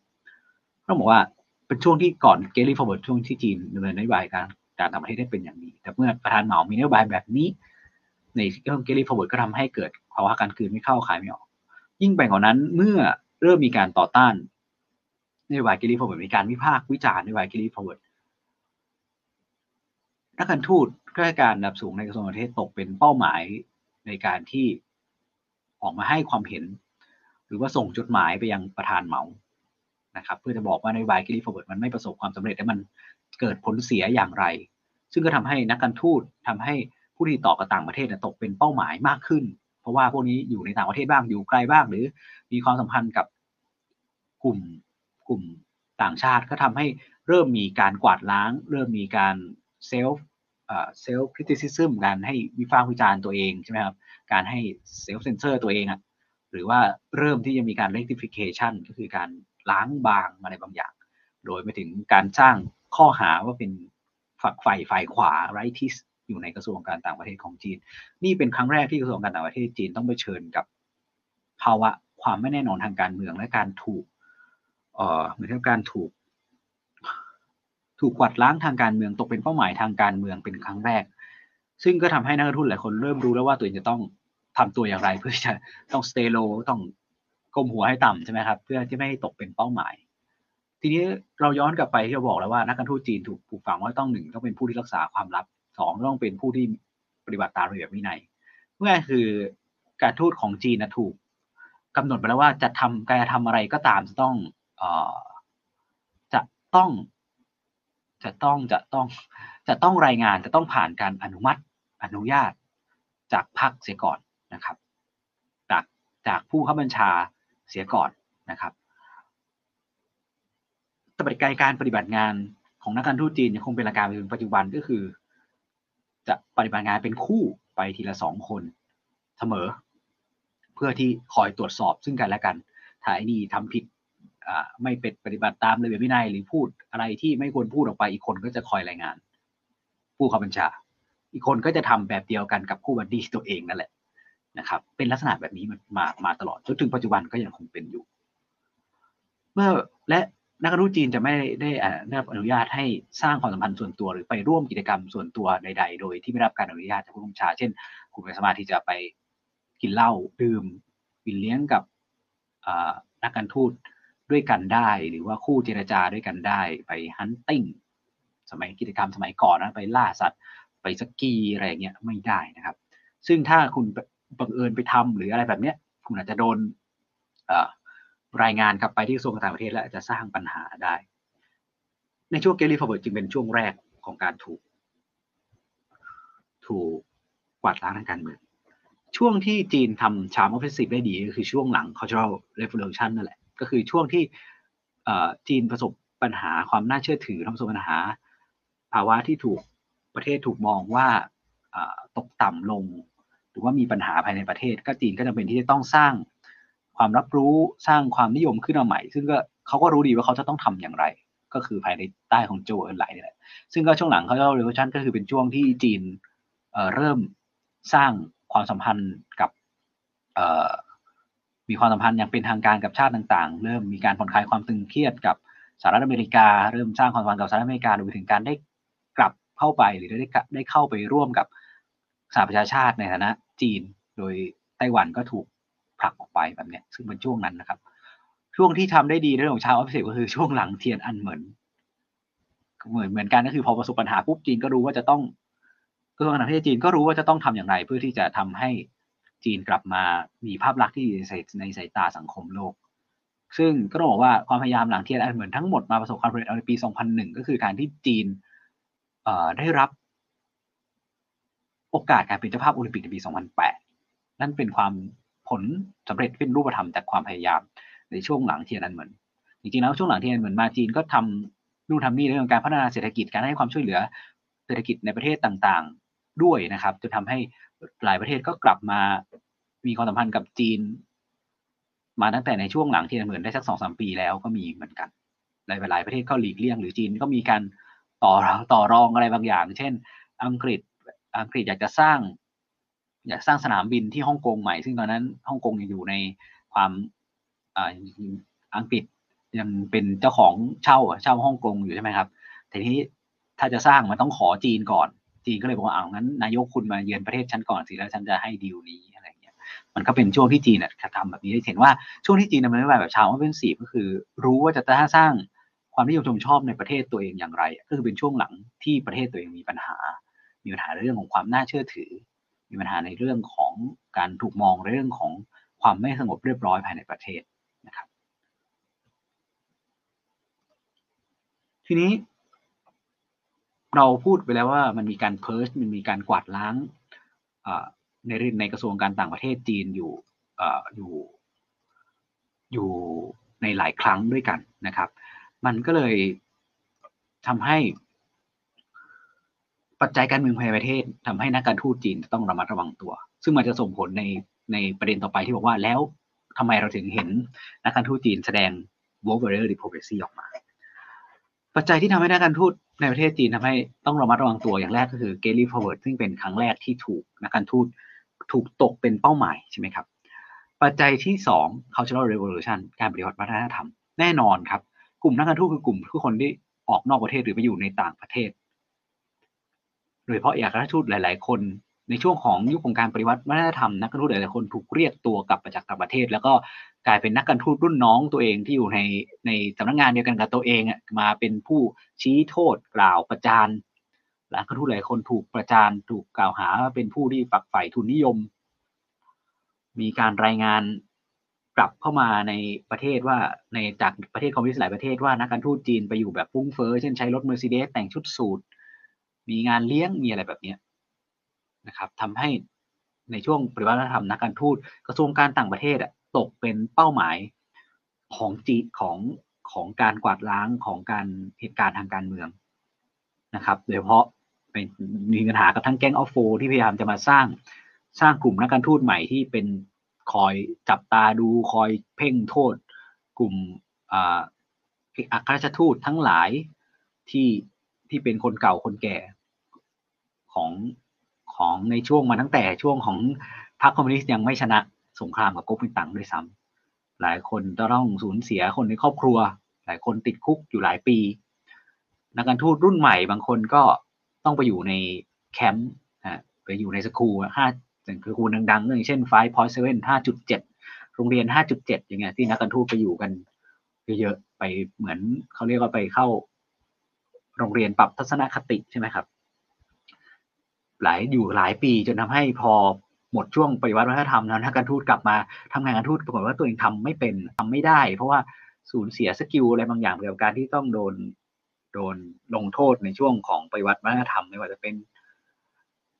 ต้องบอกว่าเป็นช่วงที่ก่อน Great Leap Forward ช่วงที่จีนดำเนินนโยบายการการต่างประเทศได้เป็นอย่างดี แต่เมื่อประธานเหมามีนโยบายแบบนี้ ในช่วง Great Leap Forward ก็ทำให้เกิดภาวะการกลืนไม่เข้าคายไม่ออก ยิ่งไปกว่านั้นเมื่อเริ่มมีการต่อต้านนโยบาย Great Leap Forward มีการวิพากษ์วิจารณ์นโยบาย Great Leap Forward นักการทูตข้าราชการระดับสูงในกระทรวงการต่างประเทศตกเป็นเป้าหมายในการที่ออกมาให้ความเห็น หรือว่าส่งจดหมายไปยังประธานเหมานะครับ เพื่อจะบอกว่านโยบาย Great Leap Forward มันไม่ประสบความสำเร็จและมันเกิดผลเสียอย่างไร ซึ่งก็ทำให้นักการทูตทำให้ผู้ที่ต่อกับต่างประเทศตกเป็นเป้าหมายมากขึ้น เพราะว่าพวกนี้อยู่ในต่างประเทศบ้างอยู่ไกลบ้าง หรือมีความสัมพันธ์กับกลุ่มกลุ่มต่างชาติก็ทำให้เริ่มมีการกวาดล้าง เริ่มมีการ self self-criticism การให้วิพากษ์วิจารณ์ตัวเองใช่ไหมครับการให้เซลฟ์เซนเซอร์ตัวเองอะหรือว่าเริ่มที่จะมีการ rectification ก็คือการล้างบางอะไรบางอย่าง โดยไปถึงการสร้างข้อหาว่าเป็นฝักใฝ่ฝ่ายขวาไรทิสอยู่ในกระทรวงการต่างประเทศของจีน นี่เป็นครั้งแรกที่กระทรวงการต่างประเทศจีนต้องไปเชิญกับภาวะความไม่แน่นอนทางการเมืองและการถูกเอ่อเหมือนกับการถูก ถูกกวาดล้างทางการเมืองตกเป็นเป้าหมายทางการเมืองเป็นครั้งแรก ซึ่งก็ทำให้นักลงทุนหลายคนเริ่มรู้แล้วว่าตัวเองจะต้องทำตัวอย่างไรเพื่อจะต้อง stay low ต้องก้มหัวให้ต่ำใช่ไหมครับ เพื่อที่ไม่ให้ตกเป็นเป้าหมาย ทีนี้เราย้อนกลับไปที่เราบอกแล้วว่านักการทูตจีนถูกปลูกฝังว่าต้องหนึ่งต้องเป็นผู้ที่รักษาความลับสองต้องเป็นผู้ที่ปฏิบัติตามระเบียบวินัยเมื่อคือการทูตของจีนนะถูกกำหนดไปแล้วว่าจะทำการทำอะไรก็ตามจะต้องเอ่อจะต้อง จะต้องจะต้องจะต้องรายงานจะต้องผ่านการอนุมัติอนุญาตจากพรรคเสียก่อนนะครับ จากจากผู้ข้าบัญชาเสียก่อนนะครับปฏิการการปฏิบัติงานของนักการทูตจีนยังคงเป็นหลักการไปถึงปัจจุบันก็คือ จะปฏิบัติงานเป็นคู่ไปทีละสองคนเสมอ เพื่อที่คอยตรวจสอบซึ่งกันและกันถ้าไอ้นี่ทำผิด ไม่เป็นปฏิบัติตามระเบียบวินัย หรือพูดอะไรที่ไม่ควรพูดออกไปอีกคนก็จะคอยรายงาน ผู้ขับบัญชา อีกคนก็จะทำแบบเดียวกันกับคู่บัดดี้ตัวเองนั่นแหละนะครับ เป็นลักษณะแบบนี้มามาตลอดจนถึงปัจจุบันก็ยังคงเป็นอยู่ เมื่อและนักการทูตจีนจะไม่ได้ได้รับอนุญาตให้สร้างความสัมพันธ์ส่วนตัวหรือไปร่วมกิจกรรมส่วนตัวใด ๆ โดยที่ไม่รับการอนุญาตจากผู้บัญชา เช่น คุณไม่สามารถที่จะไปกินเหล้าดื่มกินเลี้ยงกับนักการทูต ด้วยกันได้ หรือว่าคู่เจรจาด้วยกันได้ไป hunting สมัยกิจกรรมสมัยก่อนนะไปล่าสัตว์ไปสกีอะไรเงี้ยไม่ได้นะครับ ซึ่งถ้าคุณบังเอิญไปทำหรืออะไรแบบเนี้ยคุณอาจจะโดนรายงานกลับไปที่กระทรวงต่างประเทศและจะสร้างปัญหาได้ ในช่วง Great Leap Forward จึงเป็นช่วงแรกของการถูก ถูกกวาดล้างทางการเมืองช่วงที่จีนทำชามออฟฟิศได้ดีก็คือช่วงหลัง cultural revolution นั่นแหละ ก็คือช่วงที่จีนประสบปัญหาความน่าเชื่อถือทำประสบปัญหา ภาวะที่ถูกประเทศถูกมองว่าตกต่ำลง หรือว่ามีปัญหาภายในประเทศ ก็จีนก็จำเป็นที่จะต้องสร้างความรับรู้สร้างความนิยมขึ้นมาใหม่ ซึ่งก็เขาก็รู้ดีว่าเขาจะต้องทำอย่างไร ก็คือภายในใต้ของโจเอินไหลนี่แหละซึ่งก็ช่วงหลังเขาเรียกว่า revolution ก็คือเป็นช่วงที่จีนเเริ่มสร้างความสัมพันธ์กับ มีความสัมพันธ์อย่างเป็นทางการกับชาติต่างๆ เริ่มมีการผ่อนคลายความตึงเครียดกับสหรัฐอเมริกา เริ่มสร้างความสัมพันธ์กับสหรัฐอเมริกาโดยถึงการได้กลับเข้าไปหรือได้ได้เข้าไปร่วมกับสหประชาชาติในฐานะจีน โดยไต้หวันก็ถูกผลักออกไปแบบนี้ซึ่งเป็นช่วงนั้นนะครับ ช่วงที่ทำได้ดีในเรื่องของชาวออฟฟิศก็คือช่วงหลังเทียนอันเหมือนเหมือนเหมือนกันก็คือพอประสบปัญหาปุ๊บจีนก็รู้ว่าจะต้องกระทรวงการต่างประเทศจีนก็รู้ว่าจะต้องทำอย่างไร เพื่อที่จะทำให้ จีนกลับมามีภาพลักษณ์ที่ในในสายตาสังคมโลก ซึ่งก็ต้องบอกว่าความพยายามหลังเทียนอันเหมือนทั้งหมดมาประสบความสำเร็จในปี 2001 ก็คือการที่จีนได้รับโอกาสการเป็นเจ้าภาพโอลิมปิกในปี 2008 นั่นเป็นความผลสำเร็จเป็นรูปธรรมจากความพยายามในช่วงหลังเทียนอันเหมือน จริงๆแล้วช่วงหลังเทียนอันเหมือนมาจีนก็ทำนู่นทำนี่เรื่องการพัฒนาเศรษฐกิจการให้ความช่วยเหลือเศรษฐกิจในประเทศต่าง ด้วยนะครับจะทำให้หลายประเทศก็กลับมามีความสัมพันธ์กับจีน มาตั้งแต่ในช่วงหลังที่เหมือนได้สักสองสามปีแล้วก็มีเหมือนกัน หลายหลายประเทศก็หลีกเลี่ยง หรือจีนก็มีการต่อต่อรองอะไรบางอย่าง เช่น อังกฤษอังกฤษอยากจะสร้าง อยากสร้างสนามบินที่ฮ่องกงใหม่ ซึ่งตอนนั้นฮ่องกงยังอยู่ในความอังกฤษยังเป็นเจ้าของเช่าเช่าฮ่องกงอยู่ใช่ไหมครับทีนี้ถ้าจะสร้างมันต้องขอจีนก่อน จีนก็เลยบอกว่าเอางั้นนายกคุณมาเยือนประเทศฉันก่อนสิแล้วฉันจะให้ดีลนี้อะไรเงี้ยมันก็เป็นช่วงที่จีนเนี่ยทำแบบนี้ได้เห็นว่าช่วงที่จีนดำเนินนโยบายแบบชาวว่าเป็นสีก็คือ รู้ว่าจะสร้างความนิยมชมชอบในประเทศตัวเองอย่างไร ก็คือเป็นช่วงหลังที่ประเทศตัวเองมีปัญหา มีปัญหาในเรื่องของความน่าเชื่อถือ มีปัญหาในเรื่องของการถูกมองในเรื่องของความไม่สงบเรียบร้อยภายในประเทศนะครับ ทีนี้ เราพูดไปแล้วว่ามันมีการเพิร์ชมันมีการกวาดล้างในในกระทรวงการต่างประเทศจีนอยู่อยู่อยู่ในหลายครั้งด้วยกันนะครับ มันก็เลยทำให้ปัจจัยการเมืองภายในประเทศทำให้นักการทูตจีนต้องระมัดระวังตัว ซึ่งมันจะส่งผลในในประเด็นต่อไปที่บอกว่าแล้วทำไมเราถึงเห็นนักการทูตจีนแสดง wolf warrior diplomacy ออกมา ปัจจัยที่ทำให้นักการทูตในประเทศจีนทำให้ต้องระมัดระวังตัวอย่างแรกก็คือ Great Leap Forward ซึ่งเป็นครั้งแรกที่ถูกนักการทูตถูกตกเป็นเป้าหมายใช่ไหมครับ ปัจจัยที่สอง cultural revolution การปฏิวัติวัฒนธรรมแน่นอนครับ กลุ่มนักการทูตคือกลุ่มทุกคนที่ออกนอกประเทศหรือไปอยู่ในต่างประเทศ โดยเฉพาะเอกอัครรทูตหลาย ๆ คนในช่วงของยุคของการปฏิวัติวัฒนธรรมนักการทูตหลาย ๆ คนถูกเรียกตัวกลับมาจากต่างประเทศ แล้วก็ กลายเป็นนักการทูตรุ่นน้องตัวเองที่อยู่ในในสำนักงานเดียวกันกับตัวเองอะมาเป็นผู้ชี้โทษกล่าวประจานนักการทูตหลายคนถูกประจานถูกกล่าวหาว่าเป็นผู้ที่ฝักใฝ่ทุนนิยม มีการรายงานกลับเข้ามาในประเทศว่าในจากประเทศคอมมิวนิสต์หลายประเทศว่านักการทูตจีนไปอยู่แบบฟุ้งเฟ้อเช่นใช้รถเมอร์เซเดสแต่งชุดสูทมีงานเลี้ยงมีอะไรแบบนี้นะครับทำให้ในช่วงปฏิวัติธรรมนักการทูตกระทรวงการต่างประเทศอะ ตกเป็นเป้าหมายของจีของของการกวาดล้างของการเหตุการณ์ทางการเมืองนะครับ โดยเฉพาะมีปัญหากับทั้งแก๊งออฟโฟที่พยายามจะมาสร้างสร้างกลุ่มนักการทูตใหม่ที่เป็นคอยจับตาดูคอยเพ่งโทษ กลุ่มอัครราชทูตทั้งหลายที่ที่เป็นคนเก่าคนแก่ของของในช่วงมาตั้งแต่ช่วงของพรรคคอมมิวนิสต์ยังไม่ชนะ สงครามกับก๊กมินตั๋งด้วยซ้ำหลายคนต้องสูญเสียคนในครอบครัว หลายคนติดคุกอยู่หลายปี นักการทูตรุ่นใหม่บางคนก็ต้องไปอยู่ในแคมป์ไปอยู่ในสกูลห้าคือคูดังๆอย่างเช่นไฟพอยเซเว่นห้าจุดเจ็ดโรงเรียน5.7อย่างเงี้ยที่นักการทูตไปอยู่กันเยอะๆไปเหมือนเขาเรียกว่าไปเข้าโรงเรียนปรับทัศนคติใช่ไหมครับ หลายอยู่หลายปีจนทำให้พอ หมดช่วงปฏิวัติวัฒนธรรมแล้วนักการทูตกลับมาทำงานการทูตปรากฏว่าตัวเองทำไม่เป็นทำไม่ได้ เพราะว่าสูญเสีย skill อะไรบางอย่างเกี่ยวกับการที่ต้องโดนโดนลงโทษในช่วงของปฏิวัติวัฒนธรรมไม่ว่าจะเป็น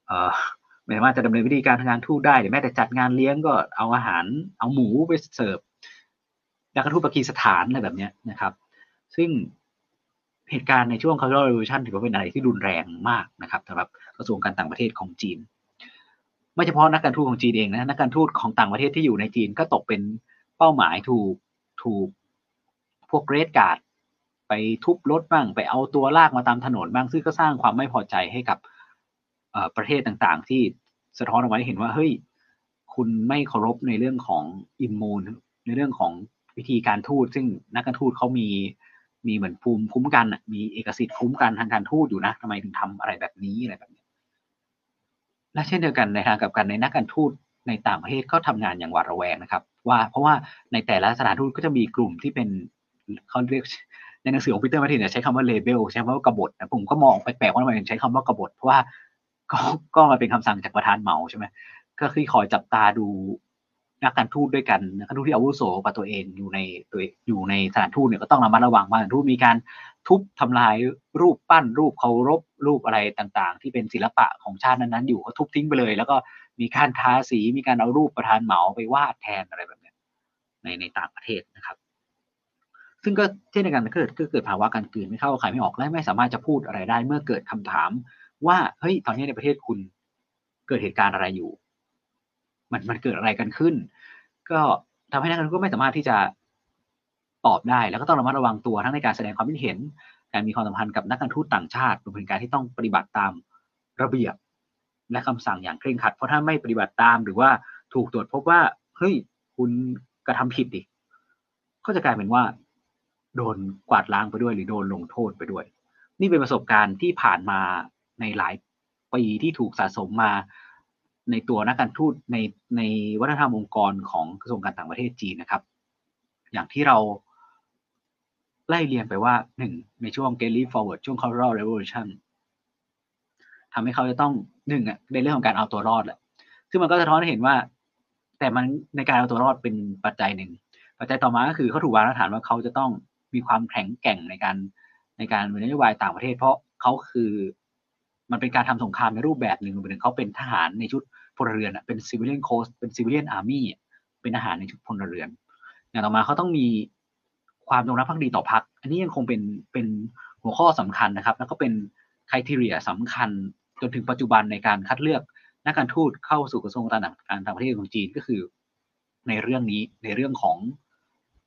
เอ่อไม่สามารถจะดำเนินวิธีการทางการทูตได้หรือแม้แต่จัดงานเลี้ยงก็เอาอาหารเอาหมูไปเสิร์ฟนักการทูตปากีสถานอะไรแบบนี้นะครับ ซึ่งเหตุการณ์ในช่วง Cultural Revolution ถือว่าเป็นอะไรที่รุนแรงมากนะครับสำหรับกระทรวงการต่างประเทศของจีน ไม่เฉพาะนักการทูตของจีนเองนะนักการทูตของต่างประเทศที่อยู่ในจีนก็ตกเป็นเป้าหมายถูกถูกพวกเรดการ์ดไปทุบรถบ้างไปเอาตัวลากมาตามถนนบ้างซึ่งก็สร้างความไม่พอใจให้กับประเทศต่างๆ ที่สะท้อนออกมาให้เห็นว่าเฮ้ยคุณไม่เคารพในเรื่องของอิมมูนในเรื่องของวิธีการทูตซึ่งนักการทูตเขามีมีเหมือนภูมิคุ้มกันมีเอกสิทธิ์คุ้มกันทางการทูตอยู่นะทำไมถึงทำอะไรแบบนี้อะไรแบบนี้ และเช่นเดียวกันในทางกับการในนักการทูตในต่างประเทศก็ทำงานอย่างหวาดระแวงนะครับ ว่าเพราะว่าในแต่ละสถานทูตก็จะมีกลุ่มที่เป็นเขาเรียกในหนังสือของพีเตอร์มาร์ตินใช้คำว่า rebel ใช้คำว่ากบฏนะผมก็มองแปลกๆว่าทำไมถึงใช้คำว่ากบฏเพราะว่าก็ก็มาเป็นคำสั่งจากประธานเหมาใช่ไหมก็คือคอยจับตาดู นักการทูตด้วยกันนักการทูตที่อาวุโสกว่าตัวเองอยู่ในตัวอยู่ในสถานทูตเนี่ยก็ต้องระมัดระวังว่าสถานทูตมีการทุบทำลายรูปปั้นรูปเคารพรูปอะไรต่างๆ ที่เป็นศิลปะของชาตินั้นๆอยู่เขาทุบทิ้งไปเลย แล้วก็มีการทาสีมีการเอารูปประธานเหมาไปวาดแทนอะไรแบบนี้ในในต่างประเทศนะครับ ซึ่งก็เช่นเดียวกันเกิดก็เกิดภาวะการกืนไม่เข้าใครไม่ออกและไม่สามารถจะพูดอะไรได้ เมื่อเกิดคำถามว่าเฮ้ยตอนนี้ในประเทศคุณเกิดเหตุการณ์อะไรอยู่ มันมันเกิดอะไรกันขึ้น ก็ทำให้นักการทูตก็ไม่สามารถที่จะตอบได้ แล้วก็ต้องระมัดระวังตัวทั้งในการแสดงความคิดเห็น การมีความสัมพันธ์กับนักการทูตต่างชาติรวมถึงการที่ต้องปฏิบัติตามระเบียบและคำสั่งอย่างเคร่งครัด เพราะถ้าไม่ปฏิบัติตามหรือว่าถูกตรวจพบว่าเฮ้ยคุณกระทำผิดดิก็จะกลายเป็นว่า โดนกวาดล้างไปด้วย หรือโดนลงโทษไปด้วย นี่เป็นประสบการณ์ที่ผ่านมาในหลายปีที่ถูกสะสมมา ในตัวนักการทูตในในวัฒนธรรมองค์กรของกระทรวงการต่างประเทศจีนนะครับ อย่างที่เราไล่เรียนไปว่าหนึ่งในช่วง Get Leap Forward ช่วง Cultural Revolution ทำให้เขาจะต้องหนึ่งอะในเรื่องของการเอาตัวรอดแหละซึ่งมันก็สะท้อนให้เห็นว่า แต่มันในการเอาตัวรอดเป็นปัจจัยหนึ่ง ปัจจัยต่อมาก็คือเขาถูกวางรากฐานว่าเขาจะต้องมีความแข็งแกร่งในการในการนโยบายต่างประเทศ เพราะเขาคือมันเป็นการทำสงครามในรูปแบบหนึ่งเป็นเขาเป็นทหารในชุด พลเรือนเป็น civilian coast เป็น civilian army เป็นทหารในชุดพลเรือนอย่างต่อมาเขาต้องมีความจงรักภักดีต่อพรรคอันนี้ยังคงเป็นเป็นหัวข้อสำคัญนะครับ แล้วก็เป็นคุณทีเรียสำคัญจนถึงปัจจุบันในการคัดเลือกนักการทูตเข้าสู่กระทรวงการต่างประเทศของจีนก็คือ ในเรื่องนี้ในเรื่องของ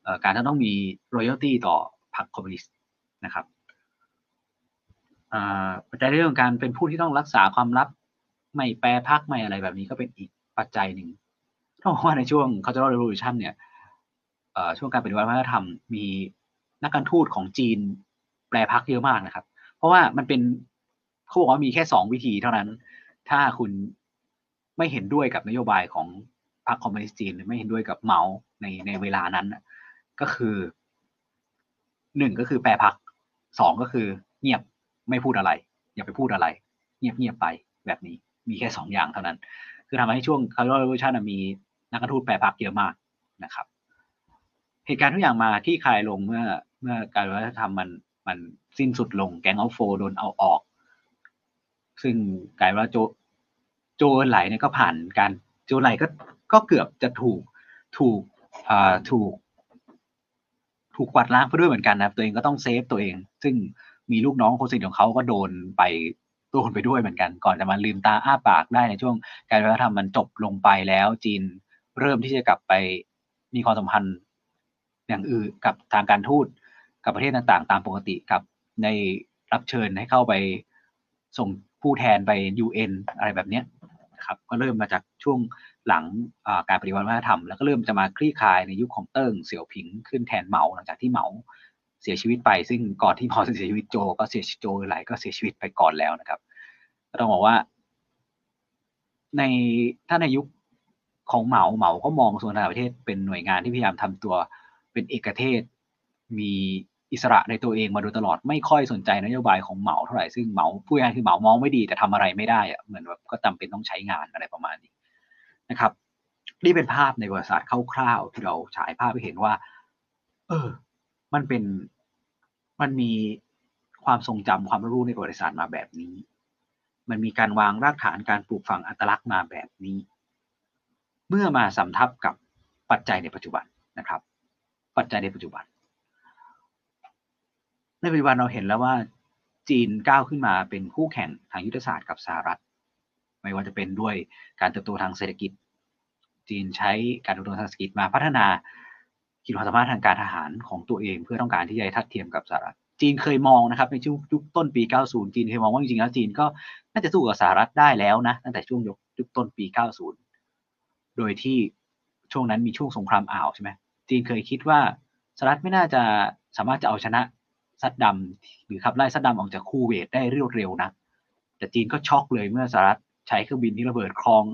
อการที่ต้องมี loyalty ต่อพรรคคอมมิวนิสต์นะครับปัจจัยเรื่องการเป็นผู้ที่ต้องรักษาความลับ ไม่แปรพักไม่อะไรแบบนี้ก็เป็นอีกปัจจัยหนึ่งต้องบอกว่าในช่วง Cultural Revolution เนี่ยช่วงการปฏิวัติวัฒนธรรมมีนักการทูตของจีนแปรพักเยอะมากนะครับ เพราะว่ามันเป็นเขาบอกว่ามีแค่สองวิธีเท่านั้น ถ้าคุณไม่เห็นด้วยกับนโยบายของพรรคคอมมิวนิสต์จีนหรือไม่เห็นด้วยกับเหมาในในเวลานั้นก็คือหนึ่งก็คือแปรพักสองก็คือ เงียบไม่พูดอะไร อย่าไปพูดอะไร เงียบๆไปแบบนี้ มีแค่สองอย่างเท่านั้น คือทำให้ช่วงคาร์ลเรวิชันมีนักการทูตแปรพักเยอะมากนะครับ เหตุการณ์ทุกอย่างมาที่คลายลงเมื่อเมื่อการวัฒนธรรมมันมันสิ้นสุดลงแก๊งเอาโฟโดนเอาออก ซึ่งกลายว่าโจโจไหลเนี่ยก็ผ่านการโจไหลก็ก็เกือบจะถูกถูกอ่าถูก ถูกกวาดล้างไปด้วยเหมือนกันนะตัวเองก็ต้องเซฟตัวเอง ซึ่งมีลูกน้องคนสนิทของเขาก็โดนไป โดนไปด้วยเหมือนกัน ก่อนจะมาลืมตาอ้าปากได้ในช่วงการวัฒนธรรมมันจบลงไปแล้วจีนเริ่มที่จะกลับไปมีความสัมพันธ์อย่างอื่นกับทางการทูตกับประเทศต่างๆ ตามปกติกับในรับเชิญให้เข้าไปส่งผู้แทนไป UN อะไรแบบนี้ครับก็เริ่มมาจากช่วงหลังการปฏิวัติวัฒนธรรม แล้วก็เริ่มจะมาคลี่คลายในยุคของเติ้งเสี่ยวผิงขึ้นแทนเหมาหลังจากที่เหมา เสียชีวิตไป ซึ่งก่อนที่พอจะเสียชีวิตโจ ก็เสียโจไหลก็เสียชีวิตไปก่อนแล้วนะครับต้องบอกว่า ในถ้าในยุคของเหมาเหมาก็มองกระทรวงต่างประเทศเป็นหน่วยงานที่พยายามทำตัวเป็นเอกเทศ มีอิสระในตัวเองมาโดยตลอดไม่ค่อยสนใจนโยบายของเหมาเท่าไหร่ซึ่งเหมาผู้ง่ายคือเหมามองไม่ดีแต่ทำอะไรไม่ได้อะเหมือนแบบก็จาเป็นต้องใช้งานอะไรประมาณนี้นะครับ นี่เป็นภาพในประวัติศาสตร์คร่าวๆที่เราฉายภาพให้เห็นว่า เออ มันเป็นมันมีความทรงจำความรู้ในประวัติศาสตร์มาแบบนี้ มันมีการวางรากฐานการปลูกฝังอัตลักษณ์มาแบบนี้ เมื่อมาสำทับกับปัจจัยในปัจจุบันนะครับ ปัจจัยในปัจจุบัน ในปัจจุบันเราเห็นแล้วว่าจีนก้าวขึ้นมาเป็นคู่แข่งทางยุทธศาสตร์กับสหรัฐ ไม่ว่าจะเป็นด้วยการเติบโตทางเศรษฐกิจ จีนใช้การเติบโตทางเศรษฐกิจมาพัฒนา ขีดความสามารถทางการทหารของตัวเอง เพื่อต้องการที่จะทัดเทียมกับสหรัฐจีนเคยมองนะครับในช่วงยุคต้นปี 90 จีนเคยมองว่าจริงๆแล้วจีนก็น่าจะสู้กับสหรัฐได้แล้วนะตั้งแต่ช่วงยุคต้นปี 90 โดยที่ช่วงนั้นมีช่วงสงครามอ่าวใช่ไหมจีนเคยคิดว่าสหรัฐไม่น่าจะสามารถจะเอาชนะซัดดำหรือขับไล่ซัดดำออกจากคูเวตได้รวดเร็วนะแต่จีนก็ช็อกเลยเมื่อสหรัฐใช้เครื่องบินที่ระเบิดคลอง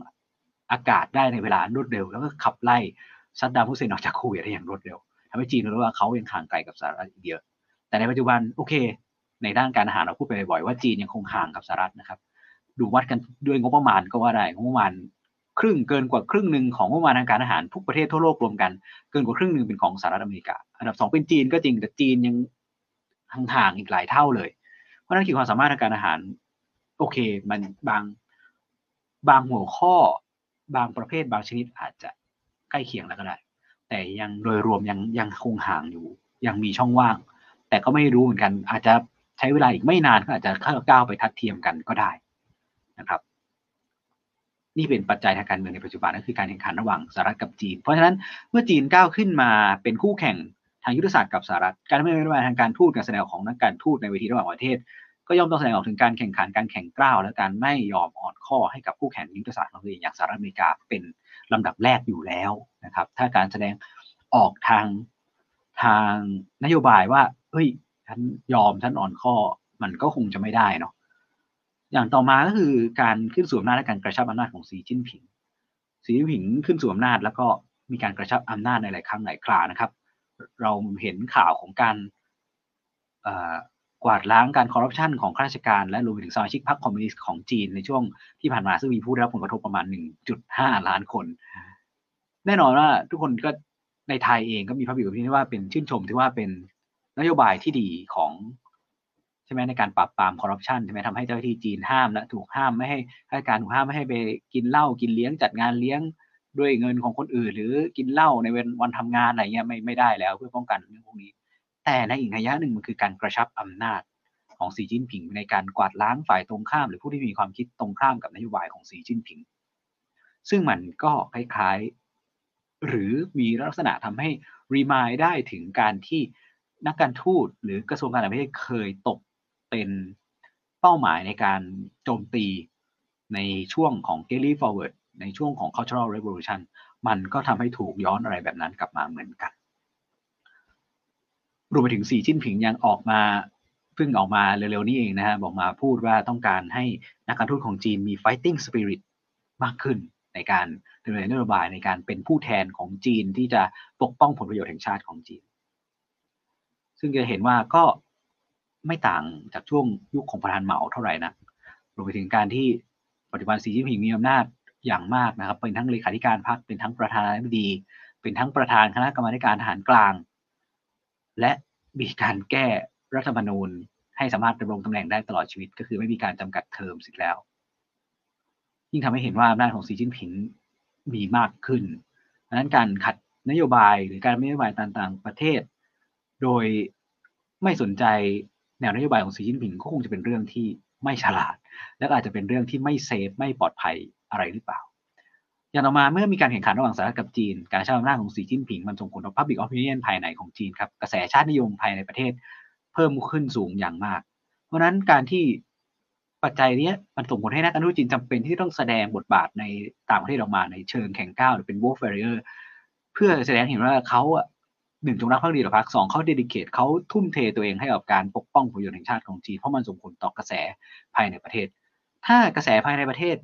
อากาศได้ในเวลารวดเร็ว แล้วก็ขับไล่ ซัดดำฮุเซนออกจากคูเวตได้อย่างรวดเร็วทำให้จีนรู้ว่าเขายังห่างไกลกับสหรัฐอีกเยอะ แต่ในปัจจุบันโอเค ในด้านการอาหารเราพูดไปบ่อยว่าจีนยังคงห่างกับสหรัฐนะครับ ดูวัดกันด้วยงบประมาณก็ว่าได้งบประมาณครึ่งเกินกว่าครึ่งหนึ่งของงบประมาณทางการอาหารทุกประเทศทั่วโลกรวมกันเกินกว่าครึ่งหนึ่งเป็นของสหรัฐอเมริกา อันดับสองเป็นจีนก็จริงแต่จีนยังห่างๆอีกหลายเท่าเลย เพราะนั้นขีดความสามารถทางการอาหาร โอเค มันบางบางหัวข้อบางประเภทบางชนิดอาจจะ ใกล้เคียงแล้วก็ได้ แต่ยังโดยรวมยังยังคงห่างอยู่ ยังมีช่องว่าง แต่ก็ไม่รู้เหมือนกัน อาจจะใช้เวลาอีกไม่นานก็อาจจะก้าวไปทัดเทียมกันก็ได้นะครับ นี่เป็นปัจจัยทางการเมืองในปัจจุบันก็คือการแข่งขันระหว่างสหรัฐกับจีน เพราะฉะนั้นเมื่อจีนก้าวขึ้นมาเป็นคู่แข่งทางยุทธศาสตร์กับสหรัฐ การไม่ไว้ทางการทูตการแสดงของนักการทูตในเวทีระหว่างประเทศ ก็ย่อมต้องแสดงออกถึงการแข่งขันการแข่งกล้าว และการไม่ยอมอ่อนข้อให้กับคู่แข่งยุทธศาสตร์ของตัวเองอย่างสหรัฐอเมริกาเป็น ลำดับแรกอยู่แล้วนะครับ ถ้าการแสดงออกทางทางนโยบายว่าเฮ้ยฉันยอมฉันอ่อนข้อมันก็คงจะไม่ได้เนาะอย่างต่อมาก็คือการขึ้นสู่อำนาจและการกระชับอำนาจของสีจิ้นผิง สีจิ้นผิงขึ้นสู่อำนาจแล้วก็มีการกระชับอำนาจในหลายครั้งหลายครานะครับ เราเห็นข่าวของการ กวาดล้างการคอร์รัปชันของข้าราชการและรวมไปถึงสมาชิกพรรคคอมมิวนิสต์ของจีนในช่วงที่ผ่านมาซึ่งมีผู้ได้รับผลกระทบประมาณ 1.5 ล้านคน แน่นอนว่าทุกคนก็ในไทยเองก็มีพระบิดที่ว่าเป็นชื่นชมที่ว่าเป็นนโยบายที่ดีของใช่ไหมในการปราบปรามคอร์รัปชันใช่ไหมทำให้เจ้าหน้าที่จีนห้ามและถูกห้ามไม่ให้ข้าราชการถูกห้ามไม่ให้ไปกินเหล้ากินเลี้ยงจัดงานเลี้ยงด้วยเงินของคนอื่น หรือกินเหล้าในวันทำงานอะไรเงี้ยไม่ไม่ได้แล้วเพื่อป้องกันเรื่องพวกนี้ แต่ในอีกนัยะหนึ่งมันคือการกระชับอำนาจของสีจิ้นผิง ในการกวาดล้างฝ่ายตรงข้าม หรือผู้ที่มีความคิดตรงข้ามกับนโยบายของสีจิ้นผิง ซึ่งมันก็คล้ายๆ หรือมีลักษณะทำให้รีมายได้ถึงการที่นักการทูตหรือกระทรวงการต่างประเทศเคยตกเป็นเป้าหมายในการโจมตีในช่วงของ g a l y Forward ในช่วงของ cultural revolution มันก็ทำให้ถูกย้อนอะไรแบบนั้นกลับมาเหมือนกัน รวมไปถึงสีจิ้นผิงยังออกมาเพิ่งออกมาเร็วๆนี้เองนะฮะบอกมาพูดว่าต้องการให้นักการทูตของจีนมี fighting spirit มากขึ้นในการดำเนินนโยบายในการเป็นผู้แทนของจีนที่จะปกป้องผลประโยชน์แห่งชาติของจีน ซึ่งจะเห็นว่าก็ไม่ต่างจากช่วงยุคของประธานเหมาเท่าไหร่นะรวมไปถึงการที่ปัจจุบันสีจิ้นผิงมีอำนาจอย่างมากนะครับ เป็นทั้งเลขาธิการพรรคเป็นทั้งประธานาธิบดี เป็นทั้งประธานคณะกรรมาการทหารกลาง และมีการแก้รัฐธรรมนูญ ให้สามารถดำรงตำแหน่งได้ตลอดชีวิต ก็คือไม่มีการจำกัดเทอมสิแล้ว ยิ่งทำให้เห็นว่าอำนาจของสีจิ้นผิงมีมากขึ้นดังนั้นการขัดนโยบายหรือการไม่นโยบายต่างๆ ประเทศ โดยไม่สนใจแนวนโยบายของสีจิ้นผิงก็คงจะเป็นเรื่องที่ไม่ฉลาด และอาจจะเป็นเรื่องที่ไม่เซฟไม่ปลอดภัยอะไรหรือเปล่า อย่างต่อมาเมื่อมีการแข่งขันระหว่างสหรัฐกับจีน การใช้อำนาจของสีจิ้นผิงมันส่งผลต่อ Public Opinion ภายในของจีนครับกระแสชาตินิยมภายในประเทศ เพิ่มขึ้นสูงอย่างมาก เพราะนั้นการที่ปัจจัยนี้มันส่งผลให้นักการทูตจีนจำเป็นที่ต้องแสดงบทบาทในต่างประเทศออกมาในเชิงแข่งก้าวหรือเป็น wolf warrior เพื่อแสดงเห็นว่าเขาหนึ่งจงรักภักดีต่อพรรคสองเขาเดดิเคทเขาทุ่มเทตัวเองให้กับการปกป้องผลประโยชน์แห่งชาติของจีนเพราะมันส่งผลต่อกระแสภายในประเทศ ถ้ากระแสภายในประเทศ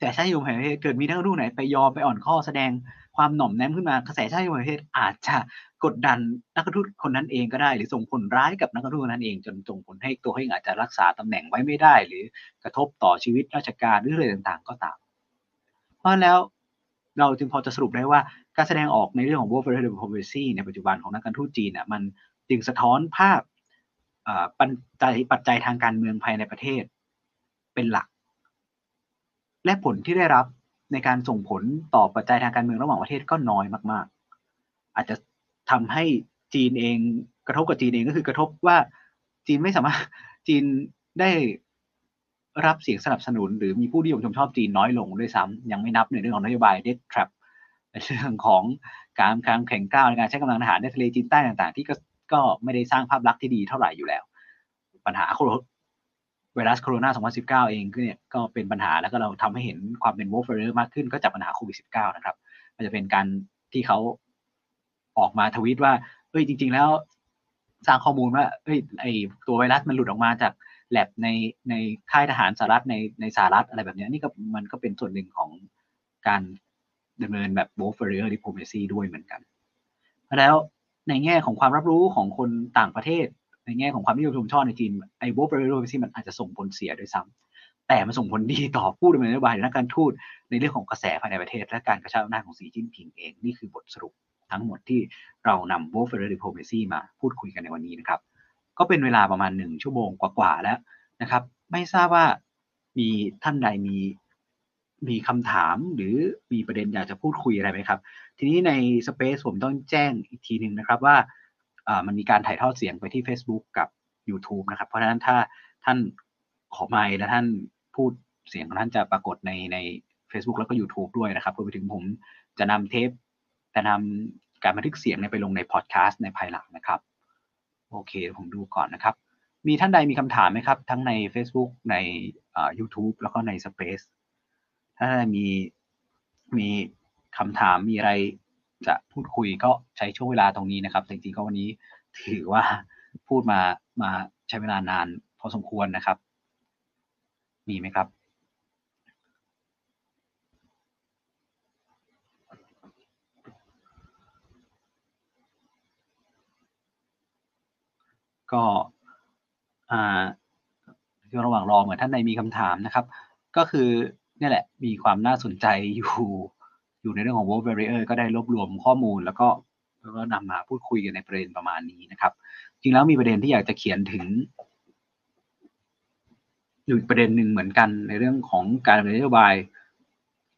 แต่ชาตินิยมแห่งประเทศเกิดมีนักทูตไหนไปยอมไปอ่อนข้อแสดงความหน่อมแนมขึ้นมากระแสชาตินิยมแห่งประเทศอาจจะกดดันนักทูตคนนั้นเองก็ได้ หรือส่งผลร้ายกับนักทูตคนนั้นเองจนส่งผลให้ตัวเขาเองอาจจะรักษาตำแหน่งไว้ไม่ได้ หรือกระทบต่อชีวิตราชการหรืออะไรต่างๆ ก็ตาม เพราะแล้วเราจึงพอจะสรุปได้ว่าการแสดงออกในเรื่องของ World Foreign Diplomacy ในปัจจุบันของนักการทูตจีนน่ยมันจึงสะท้อนภาพปัจจัยปัจจัยทางการเมืองภายในประเทศเป็นหลัก และผลที่ได้รับในการส่งผลต่อปัจจัยทางการเมืองระหว่างประเทศก็น้อยมาก ๆ อาจจะทำให้จีนเองกระทบกับจีนเองก็คือกระทบว่าจีนไม่สามารถจีนได้รับเสียงสนับสนุน หรือมีผู้นิยมชมชอบจีนน้อยลงด้วยซ้ำยังไม่นับในเรื่องของนโยบายเด t ทรัพในเรื่องของการการแข่งก้าวในการใช้กำลังทหารในทะเลจีนใต้ต่าง ๆ ที่ก็ก็ไม่ได้สร้างภาพลักษณ์ที่ดีเท่าไหร่อยู่แล้ว ปัญหาโค ไวรัสโคโรนา2019 เองก็เนี่ยก็เป็นปัญหาแล้วก็เราทำให้เห็นความเป็น w o r f a r e มากขึ้นก็จากปัญหาโควิด -19 นะครับ มันจะเป็นการที่เขาออกมาทวิตว่าเฮ้ยจริง ๆ แล้ว สร้างข้อมูลว่าเฮ้ยไอตัวไวรัสมันหลุดออกมาจากแลบในในค่ายทหารสหรัฐในในสหรัฐอะไรแบบนี้นี่ก็มันก็เป็นส่วนหนึ่งของการดำเนินแบบ w o r f a r e diplomacy ด้วยเหมือนกัน แล้วในแง่ของความรับรู้ของคนต่างประเทศ ในแง่ของความนิยมชมชอบในจีนไอ้โบเปอร์โรซีมันอาจจะส่งผลเสียด้วยซ้ำแต่มันส่งผลดีต่อผู้ดำเนินนโยบายและการทูตในเรื่องของกระแสภายในประเทศ และการกระชับอำนาจของสีจิ้นผิงเองนี่คือบทสรุปทั้งหมดที่เรานำ Wolf Warrior Diplomacy มาพูดคุยกันในวันนี้นะครับ ก็เป็นเวลาประมาณหนึ่งชั่วโมงกว่าๆแล้วนะครับ ไม่ทราบว่ามีท่านใดมีมีคำถามหรือมีประเด็นอยากจะพูดคุยอะไรไหมครับ ทีนี้ใน Space ผมต้องแจ้งอีกทีหนึ่งนะครับว่า มันมีการถ่ายทอดเสียงไปที่ Facebook กับ YouTube นะครับ เพราะฉะนั้นถ้าท่านขอไมค์และท่านพูดเสียงของท่านจะปรากฏในใน Facebook แล้วก็ YouTube ด้วยนะครับรวมไปถึงผมจะนำเทปจะนำการบันทึกเสียงไปลงในพอดแคสต์ในภายหลังนะครับ โอเค ผมดูก่อนนะครับ มีท่านใดมีคำถามไหมครับ ทั้งใน Facebook ใน YouTube แล้วก็ใน Space ถ้ามีมีคำถามมีอะไร จะพูดคุยก็ใช้ช่วงเวลาตรงนี้นะครับจริงๆก็วันนี้ถือว่าพูดมามาใช้เวลานานพอสมควรนะครับ มีไหมครับ ก็อ่าระหว่างรอเหมือนท่านใดมีคำถามนะครับ ก็คือนี่แหละมีความน่าสนใจอยู่ อยู่ในเรื่องของ World Barrier ก็ได้รวบรวมข้อมูล แล้วก็แล้วก็นำมาพูดคุยกันในประเด็นประมาณนี้นะครับ จริงแล้วมีประเด็นที่อยากจะเขียนถึงอยู่ประเด็นหนึ่งเหมือนกันในเรื่องของการดำเนินนโยบาย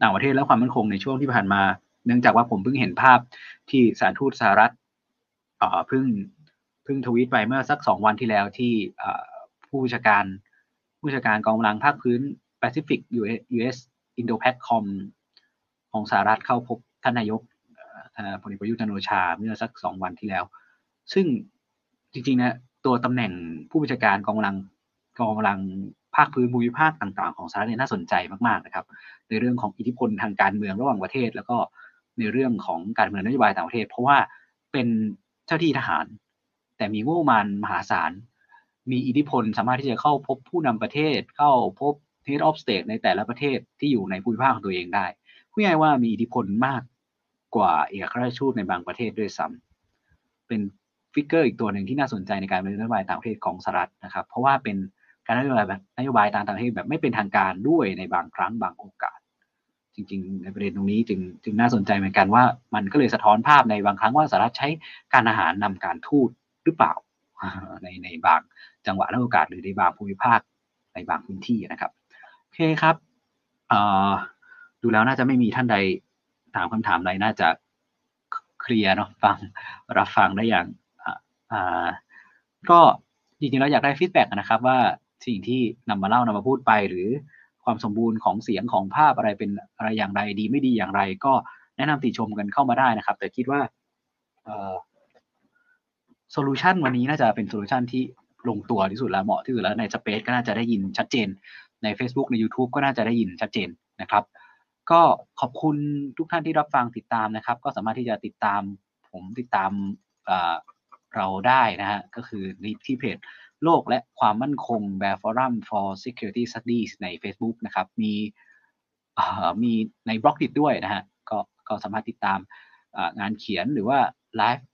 ต่างประเทศและความมั่นคงในช่วงที่ผ่านมา เนื่องจากว่าผมเพิ่งเห็นภาพที่สารทูตสหรัฐเพิ่งเพิ่งทวีตไปเมื่อสักสองวันที่แล้วที่ผู้บัญชาการผู้บัญชาการกองกำลังภาคพื้นแปซิฟิก US Indo-PACOM ของสหรัฐเข้าพบท่านนายกพลเอกประยุทธ์จันโอชาเมื่อสักสองวันที่แล้ว ซึ่งจริงๆนะตัวตำแหน่งผู้บัญชาการกองกำลังกองกำลังภาคพื้นภูมิภาคต่างๆ ของสหรัฐเนี่ยน่าสนใจมากๆนะครับ ในเรื่องของอิทธิพลทางการเมืองระหว่างประเทศ แล้วก็ในเรื่องของการเมืองนโยบายต่างประเทศ เพราะว่าเป็นเจ้าที่ทหาร แต่มีงบประมาณมหาศาลมีอิทธิพลสามารถที่จะเข้าพบผู้นำประเทศ เข้าพบ head of state ในแต่ละประเทศที่อยู่ในภูมิภาคของตัวเองได้ พูดง่ายว่ามีอิทธิพลมากกว่าเอกอัครราชทูตในบางประเทศด้วยซ้ำเป็น figure อีกตัวหนึ่งที่น่าสนใจในการดำเนินนโยบายต่างประเทศของสหรัฐนะครับ เพราะว่าเป็นการนโยบายแบบนโยบายต่างประเทศแบบไม่เป็นทางการด้วยในบางครั้งบางโอกาส จริง ๆ ในประเด็นตรงนี้จึงจึงน่าสนใจเหมือนกันว่า มันก็เลยสะท้อนภาพในบางครั้งว่าสหรัฐใช้การทหารนำการทูตหรือเปล่าในในบางจังหวะและโอกาสหรือในบางภูมิภาคในบางพื้นที่นะครับโอเคครับ ดูแล้วน่าจะไม่มีท่านใดถามคำถามใดน่าจะเคลียร์เนาะฟังรับฟังได้อย่างอ่าก็จริงๆแล้วอยากได้ฟีดแบ็กนะครับ ว่าสิ่งที่นำมาเล่านำมาพูดไป หรือความสมบูรณ์ของเสียงของภาพอะไรเป็นอะไรอย่างไรดีไม่ดีอย่างไร ก็แนะนำติชมกันเข้ามาได้นะครับ แต่คิดว่าsolution วันนี้น่าจะเป็น solution ที่ลงตัวที่สุดแล้วเหมาะที่สุดแล้วใน Space ก็น่าจะได้ยินชัดเจน ใน Facebook ใน YouTube ก็น่าจะได้ยินชัดเจนนะครับ ก็ขอบคุณทุกท่านที่รับฟังติดตามนะครับ ก็สามารถที่จะติดตามผมติดตามเราได้นะฮะก็คือที่เพจโลกและความมั่นคง Bear Forum for Security Studies ใน Facebook นะครับ มีมีใน Blockdit ด้วยนะฮะก็ก็สามารถติดตามงานเขียนหรือว่าไลฟ์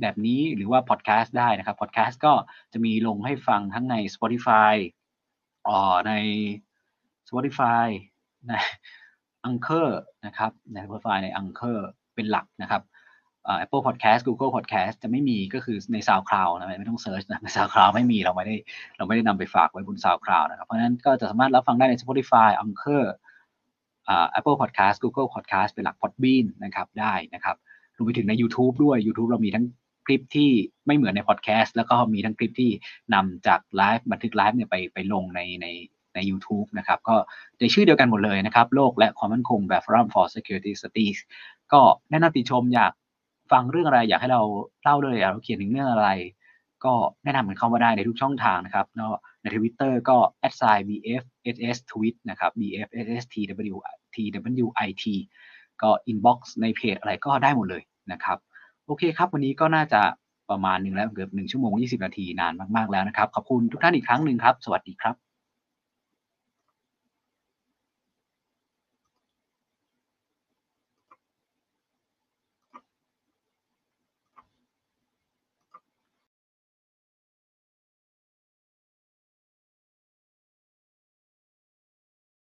แบบนี้หรือว่าพอดแคสต์ได้นะครับพอดแคสต์ก็จะมีลงให้ฟังทั้งใน Spotify อ่อใน Spotify ใน Anchor นะครับใน Spotify ใน Anchor เป็นหลักนะครับ Apple Podcast Google Podcast จะไม่มีก็คือใน SoundCloud นะไม่ต้อง search นะใน SoundCloud ไม่มีเราไม่ได้เราไม่ได้นำไปฝากไว้บน SoundCloud นะครับ เพราะฉะนั้นก็จะสามารถรับฟังได้ใน Spotify Anchor Apple Podcast Google Podcast เป็นหลัก Podbean นะครับได้นะครับรวมไปถึงใน YouTube ด้วย YouTube เรามีทั้งคลิปที่ไม่เหมือนในพอดแคสต์แล้วก็มีทั้งคลิปที่นำจากไลฟ์บันทึกไลฟ์เนี่ยไปไปลงในใน ใน YouTube นะครับ ก็ในชื่อเดียวกันหมดเลยนะครับ โลกและความมั่นคงแบบ Forum for Security Studies ก็แนะนำติชมอยากฟังเรื่องอะไรอยากให้เราเล่าเลยอยากเราเขียนถึงเรื่องอะไร ก็แนะนำกันเข้ามาได้ในทุกช่องทางนะครับเนาะในทวิตเตอร์ก็ @bfss tweet นะครับ bfss twit ก็ inbox ในเพจอะไรก็ได้หมดเลยนะครับ โอเคครับ วันนี้ก็น่าจะประมาณหนึ่งแล้วเกือบหนึ่งชั่วโมง 20 นาทีนานมาก ๆ แล้วนะครับ ขอบคุณทุกท่านอีกครั้งหนึ่งครับ สวัสดีครับ